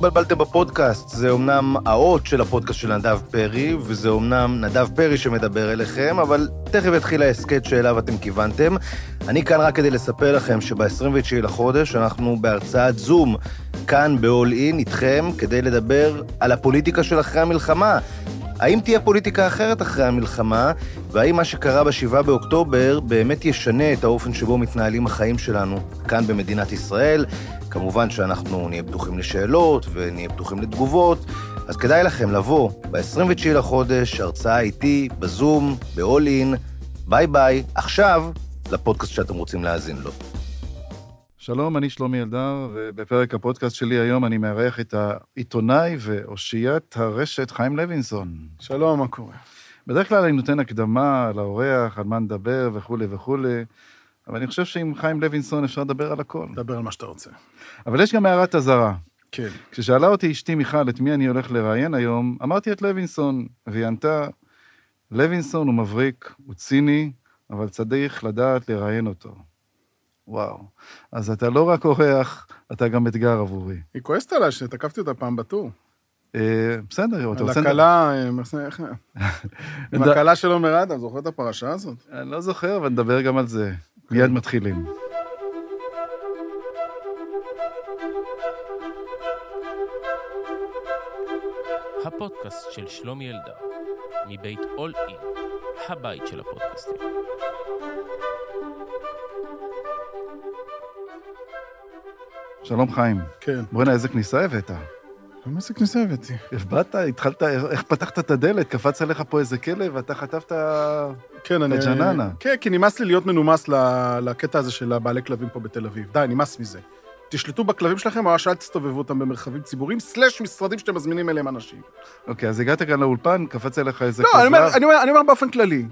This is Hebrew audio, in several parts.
התבלבלתם בפודקאסט, זה אומנם האות של הפודקאסט של נדב פרי, וזה אומנם נדב פרי שמדבר אליכם, אבל תכף יתחיל ההסכת שאליו אתם כיוונתם. אני כאן רק כדי לספר לכם שב-29 לחודש אנחנו בהרצאת זום, כאן ב-all in איתכם, כדי לדבר על הפוליטיקה של אחרי המלחמה. האם תהיה פוליטיקה אחרת אחרי המלחמה, והאם מה שקרה ב-7 באוקטובר באמת ישנה את האופן שבו מתנהלים החיים שלנו כאן במדינת ישראל? כמובן שאנחנו נהיה פתוחים לשאלות ונהיה פתוחים לתגובות, אז כדאי לכם לבוא ב-29 לחודש, הרצאה איתי, בזום, ב-all in, ביי ביי, עכשיו לפודקאסט שאתם רוצים להאזין לו. שלום, אני שלומי אלדר, ובפרק הפודקאסט שלי היום אני מארח את העיתונאי ואושיית הרשת חיים לוינסון. שלום, מה קורה? בדרך כלל אני נותן הקדמה לאורח, על מה נדבר וכולי וכולי, אבל אני חושב שעם חיים לוינסון אפשר לדבר על הכל. דבר על מה שאתה רוצה. אבל יש גם הערת אזהרה. כן. כששאלה אותי אשתי מיכל את מי אני הולך לראיין היום, אמרתי את לוינסון, והיא ענתה, לוינסון הוא מבריק, הוא ציני, אבל צריך לדעת לראיין אותו. וואו. אז אתה לא רק אורח, אתה גם אתגר עבורי. היא כועסת עליי שתקפתי אותה פעם בטור. אה, בסדר, אתה על רוצה... הכלה, אה, איך... עם הכלה של עומר אדם, זוכר את הפרשה הזאת? אני לא זוכר, אבל נדבר גם על זה. מיד מתחילים. הפודקאסט של שלומי אלדר, מבית אול אין, הבית של הפודקאסטים. שלום חיים. כן. בוא'נה, איזה כניסה הבאת. למה איזה כניסה הבאתי? באת, התחלת, איך פתחת את הדלת, קפץ עליך פה איזה כלב, ואתה חטפת... כן, אני... הג'ננה. כן, כי נמאס לי להיות מנומס לקטע הזה של הבעלי כלבים פה בתל אביב. די, נמאס מזה. תשלטו בכלבים שלכם, ממש אל תסתובבו אותם במרחבים ציבוריים, סלאש משרדים שאתם מזמינים אליהם אנשים. אוקיי, אז הגעת כאן לאולפן, קפץ עליך איזה לא, אני אומר, אני, אומר, אני אומר באופן כללי.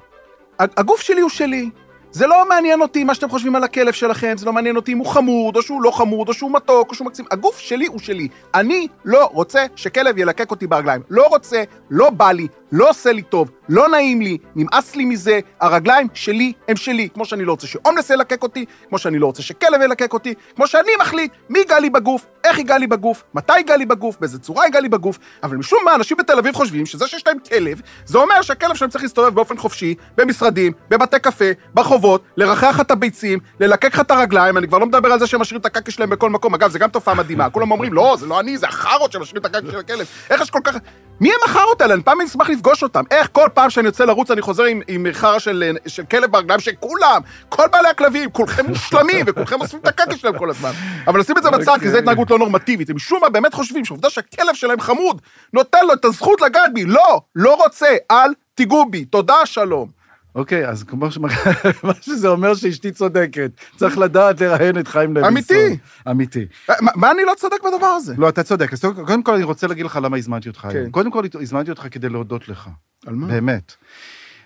הגוף שלי הוא שלי. זה לא מעניין אותי מה שאתם חושבים על הכלב שלכם, זה לא מעניין אותי אם הוא חמוד, או שהוא לא חמוד, או שהוא מתוק, או שהוא מקסים. הגוף שלי הוא שלי. אני לא רוצה שכלב ילקק אותי ברגליים. לא רוצה, לא בא לי, לא עושה לי טוב, לא נעים לי, נמאס לי מזה, הרגליים שלי הם שלי. כמו שאני לא רוצה שהומלס ילקק אותי, כמו שאני לא רוצה שכלב ילקק אותי, כמו שאני מחליט מי ייגע לי בגוף, איך ייגע לי בגוף, מתי ייגע לי בגוף, באיזה צורה ייגע לי בגוף. אבל משום מה, אנשים בתל אביב חושבים שזה שיש להם כלב, זה אומר שהכלב שלהם צריך להסתובב באופן חופשי, במשרדים, בבתי קפה, ברחובות, לרחח את הביצים, ללקק לך את הרגליים, אני כבר לא מדבר על זה שהם משאירים את הקקי שלהם בכל מקום. אגב, זה גם תופעה מדהימה, כולם אומרים, לא, זה לא אני, זה החארות שמשאירים את הקקי של הכלב. איך יש כל כך... מי החארות האלה? אני פעם אשמח לפגוש אותם. איך כל פעם שאני יוצא לרוץ אני חוזר עם, עם חרא של, של כלב ברגליים, שכולם, כל בעלי הכלבים, כולכם מושלמים, וכולכם אוספים את הקקי שלהם כל הזמן. אבל נשים את זה בצד, כי זו התנהגות לא נורמטיבית. הם משום מה באמת חושבים שעובדה שהכלב שלהם חמוד, נותן לו את הזכות לגעת בי. לא, לא רוצה, אל תיגעו בי. תודה, שלום. אוקיי, אז כמו ש... מה שזה אומר שאשתי צודקת, צריך לדעת לראיין את חיים לוינסון. אמיתי. אמיתי. מה, מה אני לא צודק בדבר הזה? לא, אתה צודק. אז קודם כל אני רוצה להגיד לך למה הזמנתי אותך כן. היום. קודם כל הזמנתי אותך כדי להודות לך. על מה? באמת.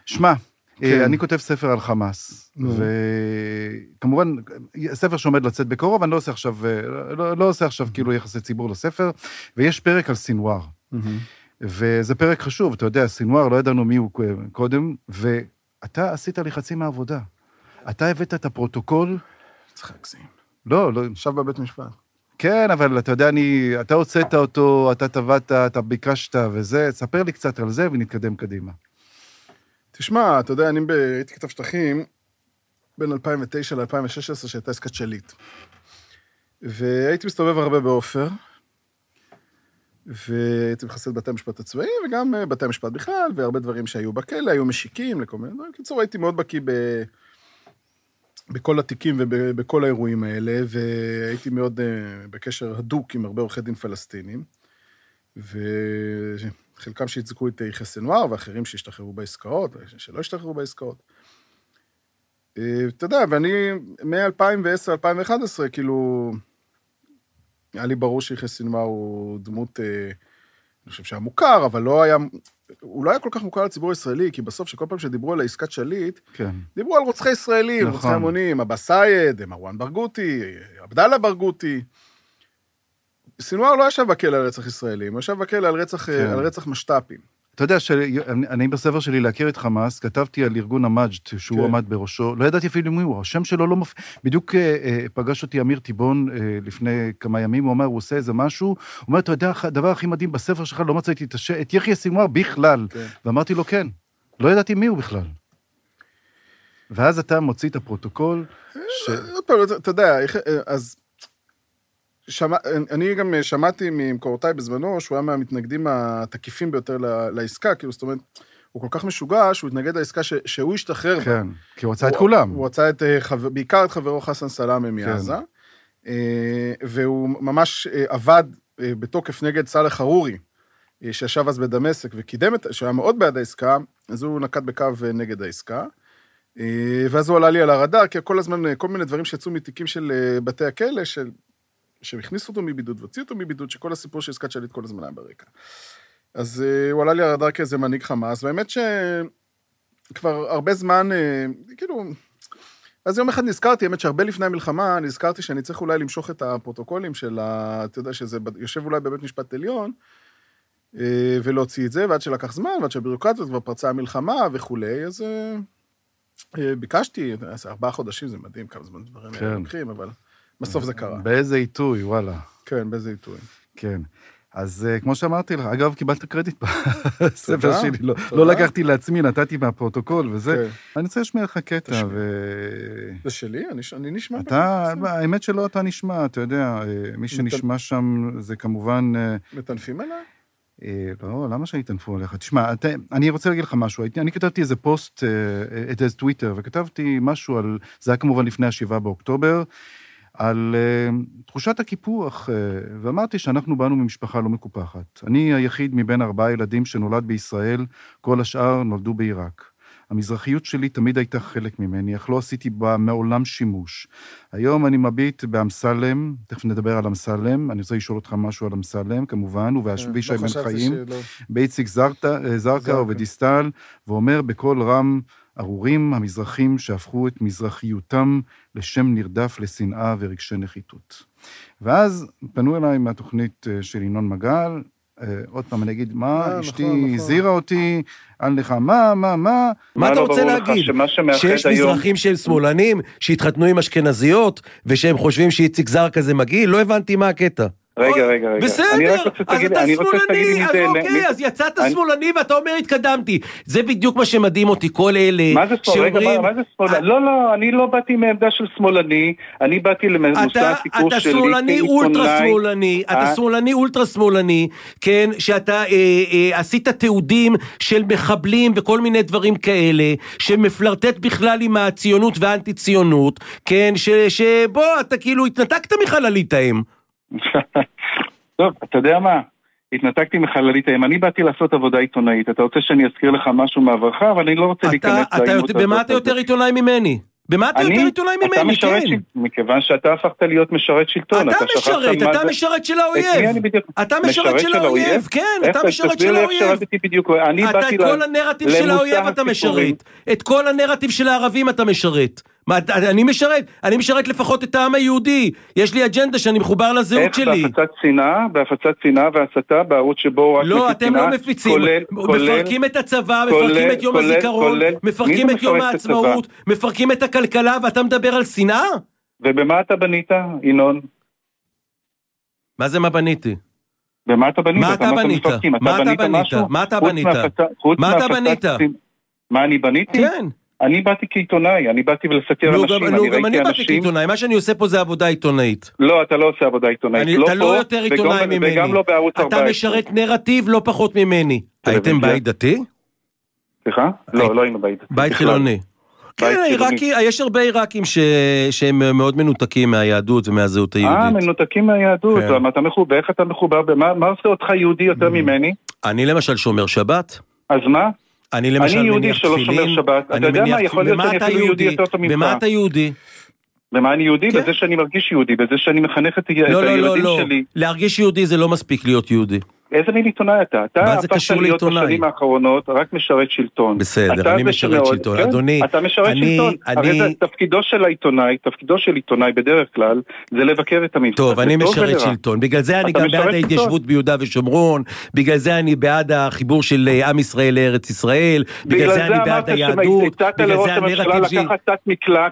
שמע, כן. אה, אני כותב ספר על חמאס. וכמובן, ספר שעומד לצאת בקרוב, אני לא עושה עכשיו, אה, לא, לא עושה עכשיו כאילו יחסי ציבור לספר, ויש פרק על סינואר, מהמם. וזה פרק חשוב, אתה יודע, סינואר, לא ידענו מי הוא קודם, ואתה עשית לי חצי מהעבודה. אתה הבאת את הפרוטוקול, צריך להגזים. לא, לא, עכשיו בבית משפט. כן, אבל אתה יודע, אני, אתה הוצאת אותו, אתה טבעת, אתה ביקשת וזה, ספר לי קצת על זה ונתקדם קדימה. תשמע, אתה יודע, אני ב- הייתי כתב שטחים בין 2009 ל-2016, שהייתה עסקת שליט. והייתי מסתובב הרבה בעופר, והייתי מחסל את בתי המשפט הצבאיים, וגם אה, בתי המשפט בכלל, והרבה דברים שהיו בכלא, היו משיקים לכל מיני דברים. בקיצור, הייתי מאוד בקיא ב... בכל התיקים ובכל האירועים האלה, והייתי מאוד אה, בקשר הדוק עם הרבה עורכי דין פלסטינים, וחלקם שייצגו את יחיא סנוואר, ואחרים שהשתחררו בעסקאות, שלא השתחררו בעסקאות. אה, אתה יודע, ואני מ-2010-2011, כאילו, היה לי ברור שיחיא סנוואר הוא דמות, אה, אני חושב שהיה מוכר, אבל לא היה, הוא לא היה כל כך מוכר לציבור הישראלי, כי בסוף, שכל פעם שדיברו על עסקת שליט, כן. דיברו על רוצחי ישראלים, נכון. רוצחי המונים, עבאס סייד, מרואן ברגותי, עבדאללה ברגותי. סינואר לא ישב בכלא על רצח ישראלים, הוא ישב בכלא על רצח, כן. על רצח משת"פים. אתה יודע שאני בספר שלי להכיר את חמאס, כתבתי על ארגון המאג'ד שהוא כן. עמד בראשו, לא ידעתי אפילו מי הוא, השם שלו לא מופיע. בדיוק אה, אה, פגש אותי אמיר טיבון אה, לפני כמה ימים, הוא אמר, הוא עושה איזה משהו, הוא אומר, אתה יודע, הדבר הכי מדהים בספר שלך, לא מצאתי את, הש... את יחיא סינואר בכלל. כן. ואמרתי לו, כן. לא ידעתי מי הוא בכלל. ואז אתה מוציא את הפרוטוקול, ש... עוד פעם, אתה- יודע, איך- אז... שמע, אני גם שמעתי ממקורותיי בזמנו, שהוא היה מהמתנגדים התקיפים ביותר לעסקה, כאילו, זאת אומרת, הוא כל כך משוגע שהוא התנגד לעסקה ש, שהוא השתחרר. בה. כן, כי הוא רצה את כולם. הוא רצה את, אה, חבר, בעיקר את חברו חסן סלאמה מעזה, אה, והוא ממש אה, עבד אה, בתוקף נגד סאלח חרורי, אה, שישב אז בדמשק וקידם את, שהיה מאוד בעד העסקה, אז הוא נקט בקו אה, נגד העסקה. אה, ואז הוא עלה לי על הרדאר, כי כל הזמן, אה, כל מיני דברים שיצאו מתיקים של אה, בתי הכלא, של... שהם הכניסו אותו מבידוד והוציאו אותו מבידוד, שכל הסיפור של עסקת שליט כל הזמן היה ברקע. אז אה, הוא עלה לי על הרדאר כאיזה מנהיג חמאס, והאמת שכבר הרבה זמן, אה, כאילו... אז יום אחד נזכרתי, האמת שהרבה לפני המלחמה, נזכרתי שאני צריך אולי למשוך את הפרוטוקולים של ה... אתה יודע, שזה יושב אולי בבית משפט עליון, אה, ולהוציא את זה, ועד שלקח זמן, ועד שהביורוקרטיות כבר פרצה המלחמה וכולי, אז ביקשתי, ארבעה חודשים, זה מדהים כמה זמן דברים כן. לוקחים, אבל בסוף זה קרה. באיזה עיתוי, וואלה. כן, באיזה עיתוי. כן. אז אה, כמו שאמרתי לך, אגב, קיבלת קרדיט בספר שלי, לא. לא לקחתי לעצמי, נתתי מהפרוטוקול וזה. כן. אני רוצה להשמיע לך קטע. ו... זה שלי? אני, אני נשמע... אתה. האמת שלא אתה נשמע, אתה יודע, אה, מי שנשמע שם זה כמובן... אה, מטנפים עליי? לא, למה שיטנפו עליך? תשמע, אתה, אני רוצה להגיד לך משהו. אני כתבתי איזה פוסט, איזה טוויטר, וכתבתי משהו על, זה היה כמובן לפני השבעה באוקטובר, על אה, תחושת הקיפוח, אה, ואמרתי שאנחנו באנו ממשפחה לא מקופחת. אני היחיד מבין ארבעה ילדים שנולד בישראל, כל השאר נולדו בעיראק. המזרחיות שלי תמיד הייתה חלק ממני, אך לא עשיתי בה מעולם שימוש. היום אני מביט באמסלם, תכף נדבר על אמסלם, אני רוצה לשאול אותך משהו על אמסלם, כמובן, ובאבישי לא בן חשבתי חיים. שלא. באיציק זרקא זרקא. ובדיסטל, ואומר בקול רם, ארורים המזרחים שהפכו את מזרחיותם לשם נרדף לשנאה ורגשי נחיתות. ואז פנו אליי מהתוכנית אה, של ינון מגל, אה, עוד פעם אני אגיד, מה, אה, אשתי נכון, נכון. הזהירה אותי, על לך, מה, מה, מה, מה אתה לא רוצה להגיד? שיש מזרחים שהם שמאלנים, שהתחתנו עם אשכנזיות, ושהם חושבים שאיציק זרקא זה מגעיל? לא הבנתי מה הקטע. רגע, רגע, רגע. אני בסדר, אז אתה שמאלני, אז. אוקיי, אז יצאת שמאלני ואתה אומר התקדמתי. זה בדיוק מה שמדהים אותי, כל אלה שאומרים... מה- זה שמאל? לא, לא, אני לא באתי מעמדה של שמאלני, אני באתי למושא אתה, הסיפור אתה שלי שמאלני אולטרה שמאלני, אתה אה? שמאלני אולטרה שמאלני, כן, שאתה אה, אה, עשית תיעודים של מחבלים וכל מיני דברים כאלה, שמפלרטט בכלל עם הציונות והאנטי ציונות, כן, ש, שבוא, אתה כאילו התנתקת מחללית האם. טוב, אתה יודע מה? התנתקתי מחללית האם, אני באתי לעשות עבודה עיתונאית, אתה רוצה שאני אזכיר לך משהו מעברך, אבל אני לא רוצה אתה, להיכנס אתה לעימות יותר, במה. אתה יותר עיתונאי ממני? במה אתה? יותר עיתונאי אתה ממני, כן. של- מכיוון שאתה הפכת להיות משרת שלטון, אתה שכחת משרת, אתה משרת של האויב. אתה משרת של האויב, כן, אתה משרת של האויב. אתה את כל הנרטיב של האויב אתה. משרת. את כל הנרטיב של הערבים אתה משרת. מה, אני משרת, אני משרת לפחות את העם היהודי. יש לי אג'נדה שאני מחובר לזהות איך שלי. בהפצת שנאה, בהפצת שנאה והסתה בערוץ שבו רק לא, אתם לא מפיצים. כולל, כולל, מפרקים את הצבא, כולל- מפרקים את יום כולל- הזיכרון, כולל- מפרקים את יום את הצבא? העצמאות, מפרקים את הכלכלה, ואתה מדבר על שנאה? ובמה אתה בנית, ינון? מה זה מה בניתי? במה אתה בנית? מה אתה בנית? מה אתה בנית? מה אתה בנית? מה אתה בנית? מה אני בניתי? כן. אני באתי כעיתונאי, אני באתי לסקר אנשים, גם- אני נו, גם אני ראיתי באתי אנשים... כעיתונאי, מה שאני עושה פה זה עבודה עיתונאית. לא, אתה לא עושה עבודה עיתונאית. אני- לא אתה פה, לא יותר וגם- עיתונאי ממני. וגם לא בערוץ 14. אתה משרת נרטיב לא פחות ממני. הייתם בית דתי? סליחה? לא, לא היינו בית. בית בכלל. חילוני. כן, בית. עיראקי, יש הרבה עיראקים ש- שהם מאוד מנותקים מהיהדות ומהזהות אה, היהודית. מנותקים מהיהדות, כן. אתה מחובר, איך אתה מחובר, במה- מה עושה אותך יהודי יותר ממני? אני למשל שומר שבת. אז מה? אני למשל אני יהודי שלא שומר. שבת. אתה יודע מה? יכול. להיות שאני אפילו יהודי? יותר טוב ממך. במה אתה יהודי? במה אני יהודי? כן. בזה שאני מרגיש יהודי, בזה שאני מחנך את את לא, לא, לא, הילדים לא. שלי. להרגיש יהודי זה לא מספיק להיות יהודי. איזה מין עיתונאי אתה? אתה מה זה הפכת קשור להיות לעיתונאי? בשנים האחרונות רק משרת שלטון. בסדר, אני זה משרת שלטון. כן, אדוני, אתה משרת אני- שלטון. הרי אני- זה תפקידו של העיתונאי, תפקידו של עיתונאי בדרך כלל, זה לבקר את הממסד. טוב, אני משרת. שלטון. בגלל זה אני גם בעד. ההתיישבות ביהודה ושומרון, בגלל זה אני בעד החיבור של אה, עם ישראל לארץ ישראל, בגלל זה אני בעד היהדות, בגלל זה הנרטיב שלי... לקחת תת מקלע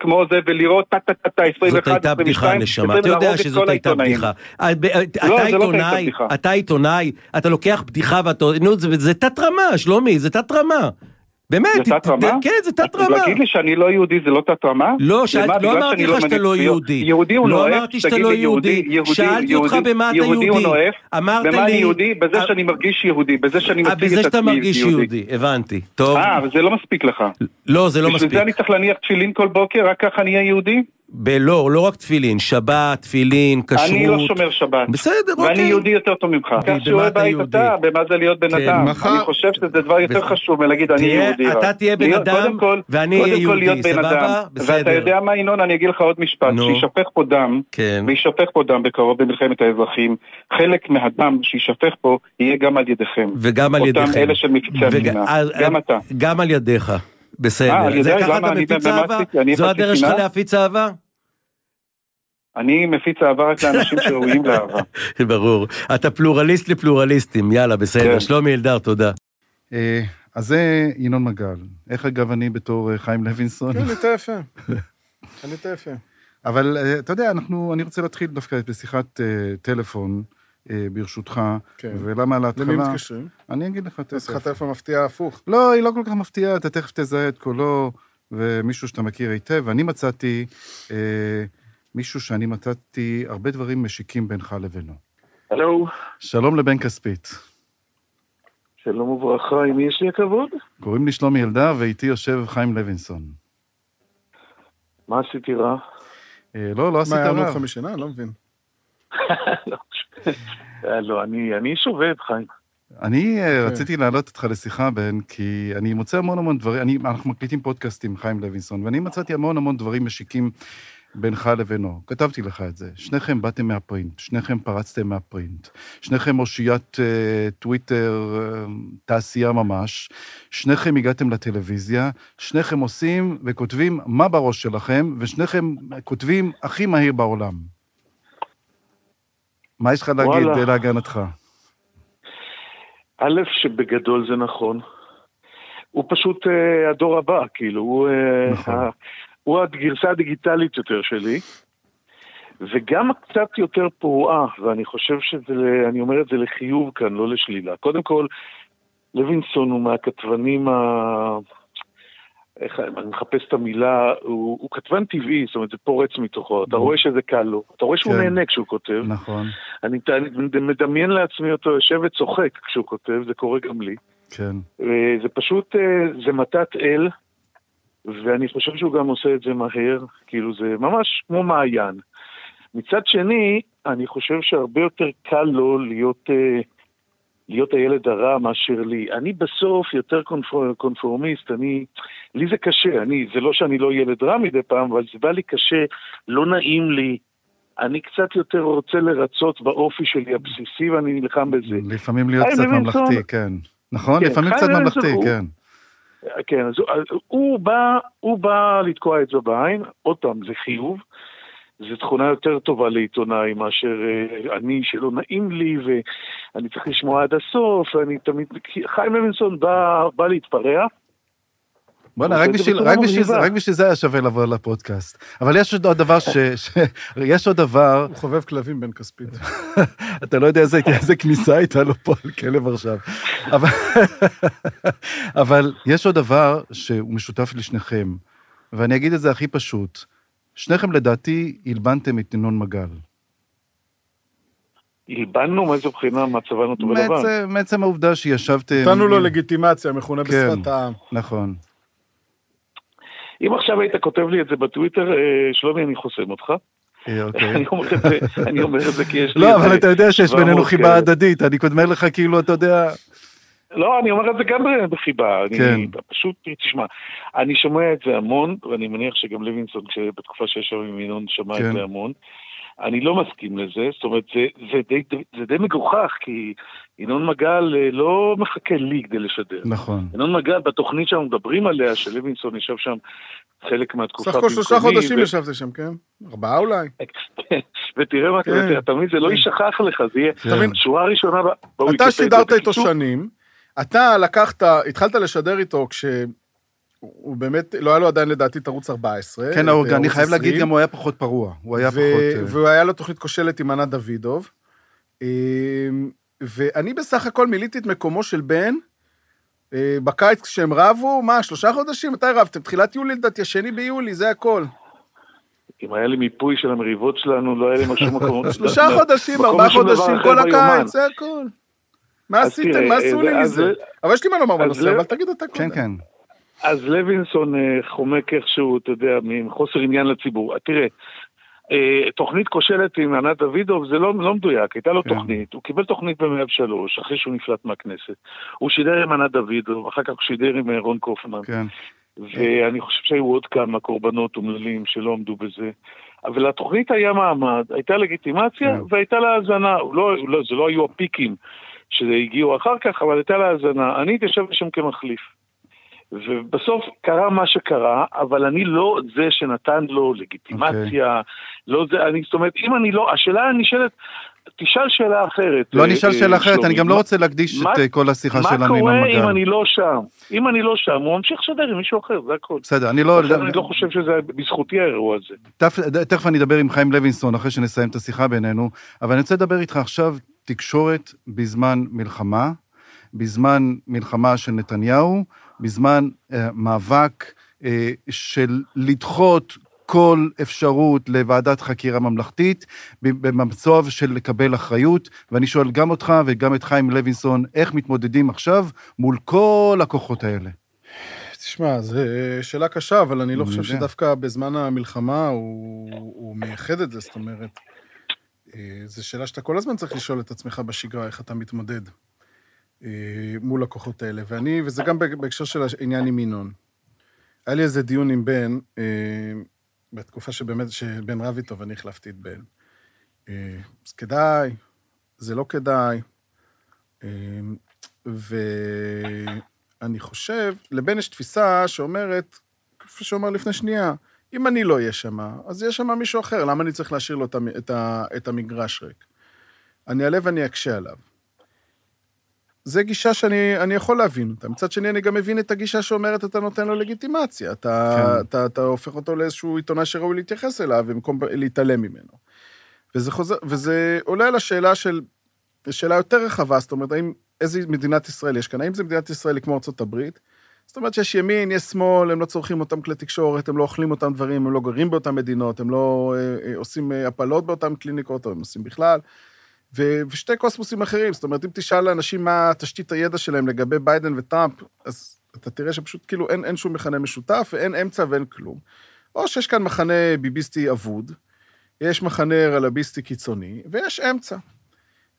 כמו- זה ולראות טה טה טה טה 21, זאת הייתה בדיחה, 22, נשמה, אתה יודע שזאת הייתה. בדיחה. אה, אה, אתה לא, זה לא הייתה עיתונאי, בדיחה. אתה עיתונאי, אתה לוקח בדיחה ואתה... נו, זה- זה תת רמה, שלומי, זה תת רמה. באמת, זה תת רמה? כן, זה תת רמה. להגיד לי שאני לא יהודי זה לא תת רמה? לא, למה? לא אמרתי שאני לך שאתה לא? יהודי. יהודי הוא לא נואף? אמרתי שאתה תגיד לא לי, יהודי. יהודי, שאלתי אותך יהודי, במה אתה יהודי הוא יהודי. נואף? אמרת במה אני לי- יהודי? בזה אה, שאני מרגיש יהודי, בזה שאני אה, מציג בזה את שאתה עצמי מרגיש יהודי, הבנתי. טוב. אה, אבל זה לא מספיק לך. לא, זה לא בשביל מספיק. זה אני צריך להניח תפילין כל בוקר, רק ככה נהיה יהודי? ב- לא, רק תפילין, שבת, תפילין, כשרות. אני לא שומר שבת. בסדר, ואני אוקיי. יהודי יותר טוב ממך. כך שיעורי בית? אתה, במה זה להיות בן כן, אדם. אני חושב שזה דבר יותר. חשוב מלהגיד אני יהודי. אתה. תהיה בן אדם, ואני אהיה יהודי, סבבה? בסדר. ואתה יודע מה ינון, אני אגיד לך עוד משפט. שישפך פה דם, כן. וישפך פה דם בקרוב במלחמת האזרחים, חלק מהדם שישפך פה יהיה גם על ידיכם. וגם על ידיכם. אותם אלה של וג- המדינה. גם אתה. גם על ידיך. אה, בסדר. על זה? ככה? אתה מפיץ אהבה? זו הדרך שלך? להפיץ אהבה? אני מפיץ אהבה רק לאנשים שראויים לאהבה. ברור. אתה פלורליסט לפלורליסטים, יאללה, בסדר. כן. שלומי אלדר, תודה. אה, אז זה ינון מגל. איך אגב אני בתור אה, חיים לוינסון? כן, ענית יפה. ענית יפה. אבל אה, אתה יודע, אנחנו, אני רוצה להתחיל דווקא בשיחת טלפון, ברשותך, כן. ולמה למי להתחלה? מתקשרים? אני אגיד לך יש לך תכף. טלפון מפתיע הפוך. לא, היא לא כל כך מפתיעה, אתה תכף תזהה את קולו, ומישהו שאתה מכיר היטב. אני מצאתי אה, מישהו שאני מצאתי הרבה דברים משיקים בינך לבינו. הלו, שלום לבן כספית. שלום וברכה, עם מי יש לי הכבוד? קוראים לי שלומי אלדר, ואיתי יושב חיים לוינסון. מה עשיתי רע? אה, לא, לא עשית מה, היה רע. אותך משנה? אני לא מבין. לא, אה, לא, אני עובד, חיים. אני אה, כן. רציתי להעלות אותך לשיחה, בן, כי אני מוצא המון המון דברים, אני, אנחנו מקליטים פודקאסט עם חיים לוינסון, ואני מצאתי המון המון דברים משיקים בינך לבינו. כתבתי לך את זה. שניכם באתם מהפרינט, שניכם פרצתם מהפרינט, שניכם אושיית אה, טוויטר, אה, תעשייה ממש, שניכם הגעתם לטלוויזיה, שניכם עושים וכותבים מה בראש שלכם, ושניכם כותבים הכי מהיר בעולם. מה יש לך להגיד וואלה. אה, להגנתך? א', שבגדול זה נכון. הוא פשוט אה, הדור הבא, כאילו, הוא, אה, נכון. הוא הגרסה הדיגיטלית יותר שלי, וגם קצת יותר פרועה, ואני חושב שזה, אני אומר את זה לחיוב כאן, לא לשלילה. קודם כל, לוינסון הוא מהכתבנים ה... איך, אני מחפש את המילה, הוא, הוא כתבן טבעי, זאת אומרת, זה פורץ מתוכו, אתה רואה שזה קל לו, אתה רואה שהוא כן. נהנה כשהוא כותב, נכון, אני, אני מדמיין לעצמי אותו יושב וצוחק כשהוא כותב, זה קורה גם לי. כן. אה, זה פשוט, אה, זה מתת אל, ואני חושב שהוא גם עושה את זה מהר, כאילו זה ממש כמו מעיין. מצד שני, אני חושב שהרבה יותר קל לו להיות, אה, להיות הילד הרע מאשר לי. אני בסוף יותר קונפור, קונפורמיסט, אני, לי זה קשה, אני, זה לא שאני לא ילד רע מדי פעם, אבל זה בא לי קשה, לא נעים לי. אני קצת יותר רוצה לרצות באופי שלי הבסיסי ואני נלחם בזה. לפעמים להיות חיים קצת ממלכתי, כן. נכון? כן, לפעמים קצת ממלכתי, הוא- כן. כן, אז הוא- הוא בא, הוא בא לתקוע אצבע בעין, עוד פעם, זה חיוב. זו תכונה יותר טובה לעיתונאי מאשר אה, אני, שלא נעים לי ואני צריך לשמוע עד הסוף, ואני תמיד... חיים לוינסון בא, בא להתפרע. בוא'נה, רק בשביל- בצורה רק בשביל זה-. רק בשביל זה היה שווה לבוא לפודקאסט. אבל יש עוד דבר ש... ש- יש עוד דבר, הוא חובב כלבים בן כספית. אתה לא יודע איזה איזה כניסה הייתה לו פה על כלב עכשיו. אבל- אבל יש עוד דבר שהוא משותף לשניכם, ואני אגיד את זה הכי פשוט. שניכם לדעתי הלבנתם את ינון מגל. הלבנו מאיזו בחינה מצבנו אותו בלבן. מעצם- מעצם העובדה שישבתם... נתנו לו לגיטימציה, מכונה כן. בשפת העם. נכון. אם עכשיו היית כותב לי את זה בטוויטר, אה, שלומי, אני חוסם אותך. אה, אוקיי. אני אומר את זה- אני כי יש לי... לא, אבל אתה יודע שיש 700 בינינו חיבה כאלה. הדדית, אני אומר לך כאילו, אתה יודע... לא, אני אומר את זה גם בחיבה. אני כן. פשוט, תשמע, אני שומע את זה המון, ואני מניח שגם לוינסון, בתקופה שישב עם ינון, שמע כן. את זה המון. אני לא מסכים לזה, זאת אומרת, זה, זה, די, זה די מגוחך, כי ינון מגל אה, לא מחכה לי כדי לשדר. נכון. ינון מגל, בתוכנית שאנחנו מדברים עליה, שלוינסון ישב שם חלק מהתקופה סך הכל שלושה במקומי, חודשים ו- ישבתי שם, כן? ארבעה אולי. ותראה מה כן. אתה מבין, זה לא יישכח לך, זה יהיה אתה מבין? שורה ראשונה אתה. שידרת איתו שנים, אתה לקחת, התחלת לשדר איתו כש... הוא באמת, לא היה לו עדיין לדעתי את ערוץ 14. כן, אורגן, אני ערוץ חייב להגיד, 20, גם הוא היה פחות פרוע. הוא היה ו- פחות... אה, והוא היה לו תוכנית כושלת עם ענת דוידוב. אמ, ואני בסך הכל מילאתי את מקומו של בן. אה, בקיץ כשהם רבו, מה, שלושה חודשים? מתי רבתם? תחילת יולי לדעתי, השני ביולי, זה הכל. אם היה לי מיפוי של המריבות שלנו, לא היה לי משהו מקום. שלושה חודשים, ארבעה חודשים, כל. הקיץ, זה הכל. מה עשיתם? מה עשו אה, לי אז- מזה? אבל יש לי מה לומר בנושא, אבל תגיד אתה כן, קודם. כן. אז לוינסון אה, חומק איכשהו, אתה יודע, מחוסר עניין לציבור. תראה, אה, תוכנית כושלת עם ענת דוידוב זה לא, לא מדויק, הייתה לו כן. תוכנית, הוא קיבל תוכנית ב-103 אחרי שהוא נפלט מהכנסת. הוא שידר עם ענת דוידוב, אחר כך הוא שידר עם אה, רון קופמן. כן. ואני חושב שהיו עוד כמה קורבנות אומללים שלא עמדו בזה. אבל לתוכנית היה מעמד, הייתה לגיטימציה כן. והייתה לה האזנה. לא, לא, זה לא היו הפיקים שהגיעו אחר כך, אבל הייתה לה האזנה. אני התיישבתי שם כמחליף. ובסוף קרה מה שקרה, אבל אני לא זה שנתן לו לגיטימציה, לא זה, אני, זאת אומרת, אם אני לא, השאלה הנשאלת, תשאל שאלה אחרת. לא אה, נשאל אה, שאלה אחרת, שלומי. אני גם לא רוצה להקדיש מה- את אה, כל השיחה מה שלנו עם קורה אם. אני לא שם? אם אני לא שם, הוא ממשיך לשדר עם מישהו אחר, זה הכל. בסדר, אני לא... אני לא חושב שזה בזכותי האירוע הזה. תכף אני אדבר עם חיים לוינסון אחרי שנסיים את השיחה בינינו, אבל אני רוצה לדבר איתך עכשיו תקשורת בזמן מלחמה, בזמן מלחמה של נתניהו, בזמן אה, מאבק אה, של לדחות כל אפשרות לוועדת חקירה ממלכתית, במצב של לקבל אחריות, ואני שואל גם אותך וגם את חיים לוינסון, איך מתמודדים עכשיו מול כל הכוחות האלה? תשמע, זו שאלה קשה, אבל אני לא חושב. שדווקא בזמן המלחמה הוא, הוא מייחד את זה, זאת אומרת, אה, זו שאלה שאתה כל הזמן צריך לשאול את עצמך בשגרה, איך אתה מתמודד מול הכוחות האלה. ואני, וזה גם בהקשר של העניין עם ינון. היה לי איזה דיון עם בן, אה, בתקופה שבאמת, שבן רב איתו ואני החלפתי את בן. אה, אז כדאי, זה לא כדאי. אה, ואני חושב, לבן יש תפיסה שאומרת, כפי שאומר לפני שנייה, אם אני לא אהיה שם, אז יהיה שם מישהו אחר, למה אני צריך להשאיר לו את המגרש ריק? אני אעלה ואני אקשה עליו. זה גישה שאני אני יכול להבין אותה. מצד שני, אני גם מבין את הגישה שאומרת, אתה נותן לו לגיטימציה. אתה, כן. אתה, אתה הופך אותו לאיזשהו עיתונאי שראוי להתייחס אליו, במקום להתעלם ממנו. וזה, חוזר, וזה עולה על השאלה של, שאלה יותר רחבה, זאת אומרת, האם, איזה מדינת ישראל יש כאן? האם זה מדינת ישראל כמו ארצות הברית? זאת אומרת שיש ימין, יש שמאל, הם לא צורכים אותם כלי תקשורת, הם לא אוכלים אותם דברים, הם לא גרים באותן מדינות, הם לא אה, אה, עושים אה, הפלות באותן קליניקות, או הם עושים בכלל. ו- ושתי קוסמוסים אחרים, זאת אומרת, אם תשאל לאנשים מה תשתית הידע שלהם לגבי ביידן וטראמפ, אז אתה תראה שפשוט כאילו אין, אין שום מכנה משותף, ואין אמצע ואין כלום. או שיש כאן מחנה ביביסטי אבוד, יש מחנה רלביסטי קיצוני, ויש אמצע.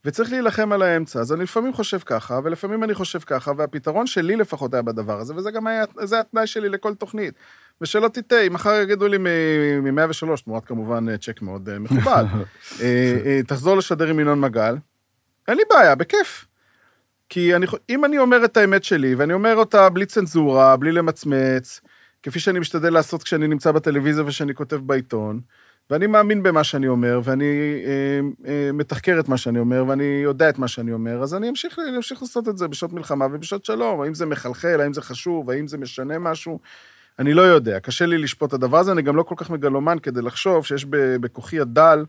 וצריך להילחם על האמצע. אז אני לפעמים חושב ככה, ולפעמים אני חושב ככה, והפתרון שלי לפחות היה בדבר הזה, וזה גם היה, זה התנאי שלי לכל תוכנית. ושלא תטעה, אם מחר יגידו לי מ-103, תמורת כמובן אה, צ'ק מאוד אה, מכובד, אה, תחזור לשדר עם ינון מגל, אין לי בעיה, בכיף. כי אני, אם אני אומר את האמת שלי, ואני אומר אותה בלי צנזורה, בלי למצמץ, כפי שאני משתדל לעשות כשאני נמצא בטלוויזיה ושאני כותב בעיתון, ואני מאמין במה שאני אומר, ואני אה, אה, מתחקר את מה שאני אומר, ואני יודע את מה שאני אומר, אז אני אמשיך, אני אמשיך לעשות את זה בשעות מלחמה ובשעות שלום. האם זה מחלחל, האם זה חשוב, האם זה משנה משהו, אני לא יודע. קשה לי לשפוט את הדבר הזה, אני גם לא כל כך מגלומן כדי לחשוב שיש בכוחי הדל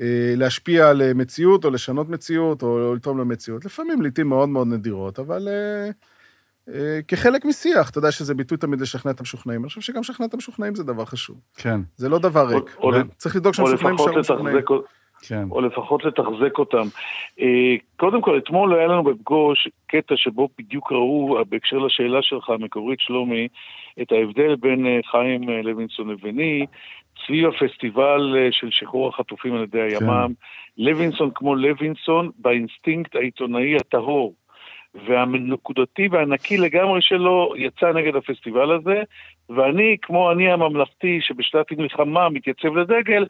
אה, להשפיע על אה, מציאות, או לשנות מציאות, או לתרום למציאות. לפעמים, לעיתים מאוד מאוד נדירות, אבל אה, כחלק משיח, אתה יודע שזה ביטוי תמיד לשכנע את המשוכנעים. אני חושב שגם לשכנע את המשוכנעים זה דבר חשוב. כן, זה לא דבר ריק. צריך לדאוג או שהמשוכנעים יישארו משוכנעים. כן. או לפחות לתחזק אותם. אה, קודם כל, אתמול היה לנו בפגוש קטע שבו בדיוק ראו, בהקשר לשאלה שלך המקורית, שלומי, את ההבדל בין אה, חיים אה, לוינסון לביני, סביב הפסטיבל אה, של שחרור החטופים על ידי הימ"מ. לוינסון כמו לוינסון, באינסטינקט העיתונאי הטהור. והנקודתי והנקי לגמרי שלו יצא נגד הפסטיבל הזה, ואני, כמו אני הממלכתי שבשעת מלחמה מתייצב לדגל,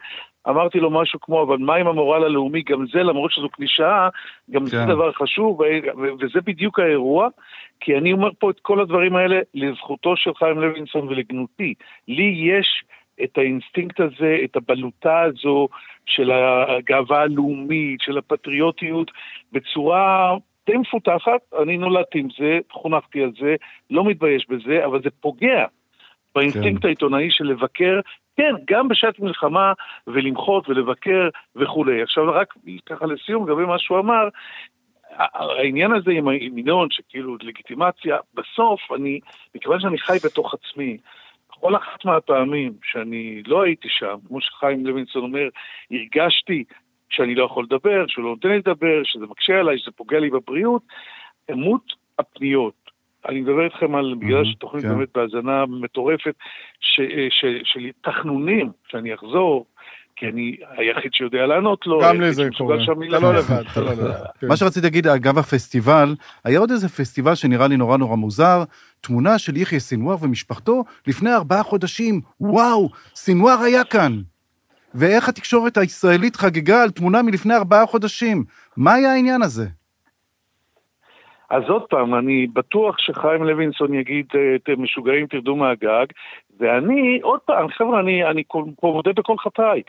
אמרתי לו משהו כמו, אבל מה עם המורל הלאומי? גם זה, למרות שזו קלישאה, גם זה כן. דבר חשוב, וזה בדיוק האירוע, כי אני אומר פה את כל הדברים האלה לזכותו של חיים לוינסון ולגנותי. לי יש את האינסטינקט הזה, את הבלוטה הזו של הגאווה הלאומית, של הפטריוטיות, בצורה די מפותחת. אני נולדתי עם זה, חונכתי על זה, לא מתבייש בזה, אבל זה פוגע באינסטינקט כן. העיתונאי של לבקר, כן, גם בשעת מלחמה, ולמחות ולבקר וכולי. עכשיו, רק ככה לסיום, לגבי מה שהוא אמר, העניין הזה עם ינון, שכאילו לגיטימציה, בסוף אני, מכיוון שאני חי בתוך עצמי, כל אחת מהפעמים שאני לא הייתי שם, כמו שחיים לוינסון אומר, הרגשתי שאני לא יכול לדבר, שהוא לא נותן לי לדבר, שזה מקשה עליי, שזה פוגע לי בבריאות, כמות הפניות. אני מדבר איתכם על, בגלל שתוכנית כן. באמת בהאזנה מטורפת, ש, ש, של תחנונים, שאני אחזור, כי אני היחיד שיודע לענות לו. גם לי היחיד זה שמסוגל קורה. שם אתה לא. לבד, אתה לא לבד. כן. מה שרציתי להגיד, אגב הפסטיבל, היה עוד איזה פסטיבל שנראה לי נורא נורא מוזר, תמונה של יחיא סינואר ומשפחתו לפני ארבעה חודשים. וואו, סינואר היה כאן. ואיך התקשורת הישראלית חגגה על תמונה מלפני ארבעה חודשים. מה היה העניין הזה? אז עוד פעם, אני בטוח שחיים לוינסון יגיד, אה, אתם משוגעים, תרדו מהגג, ואני, עוד פעם, חבר'ה, אני, אני פה מודה בכל חטאי.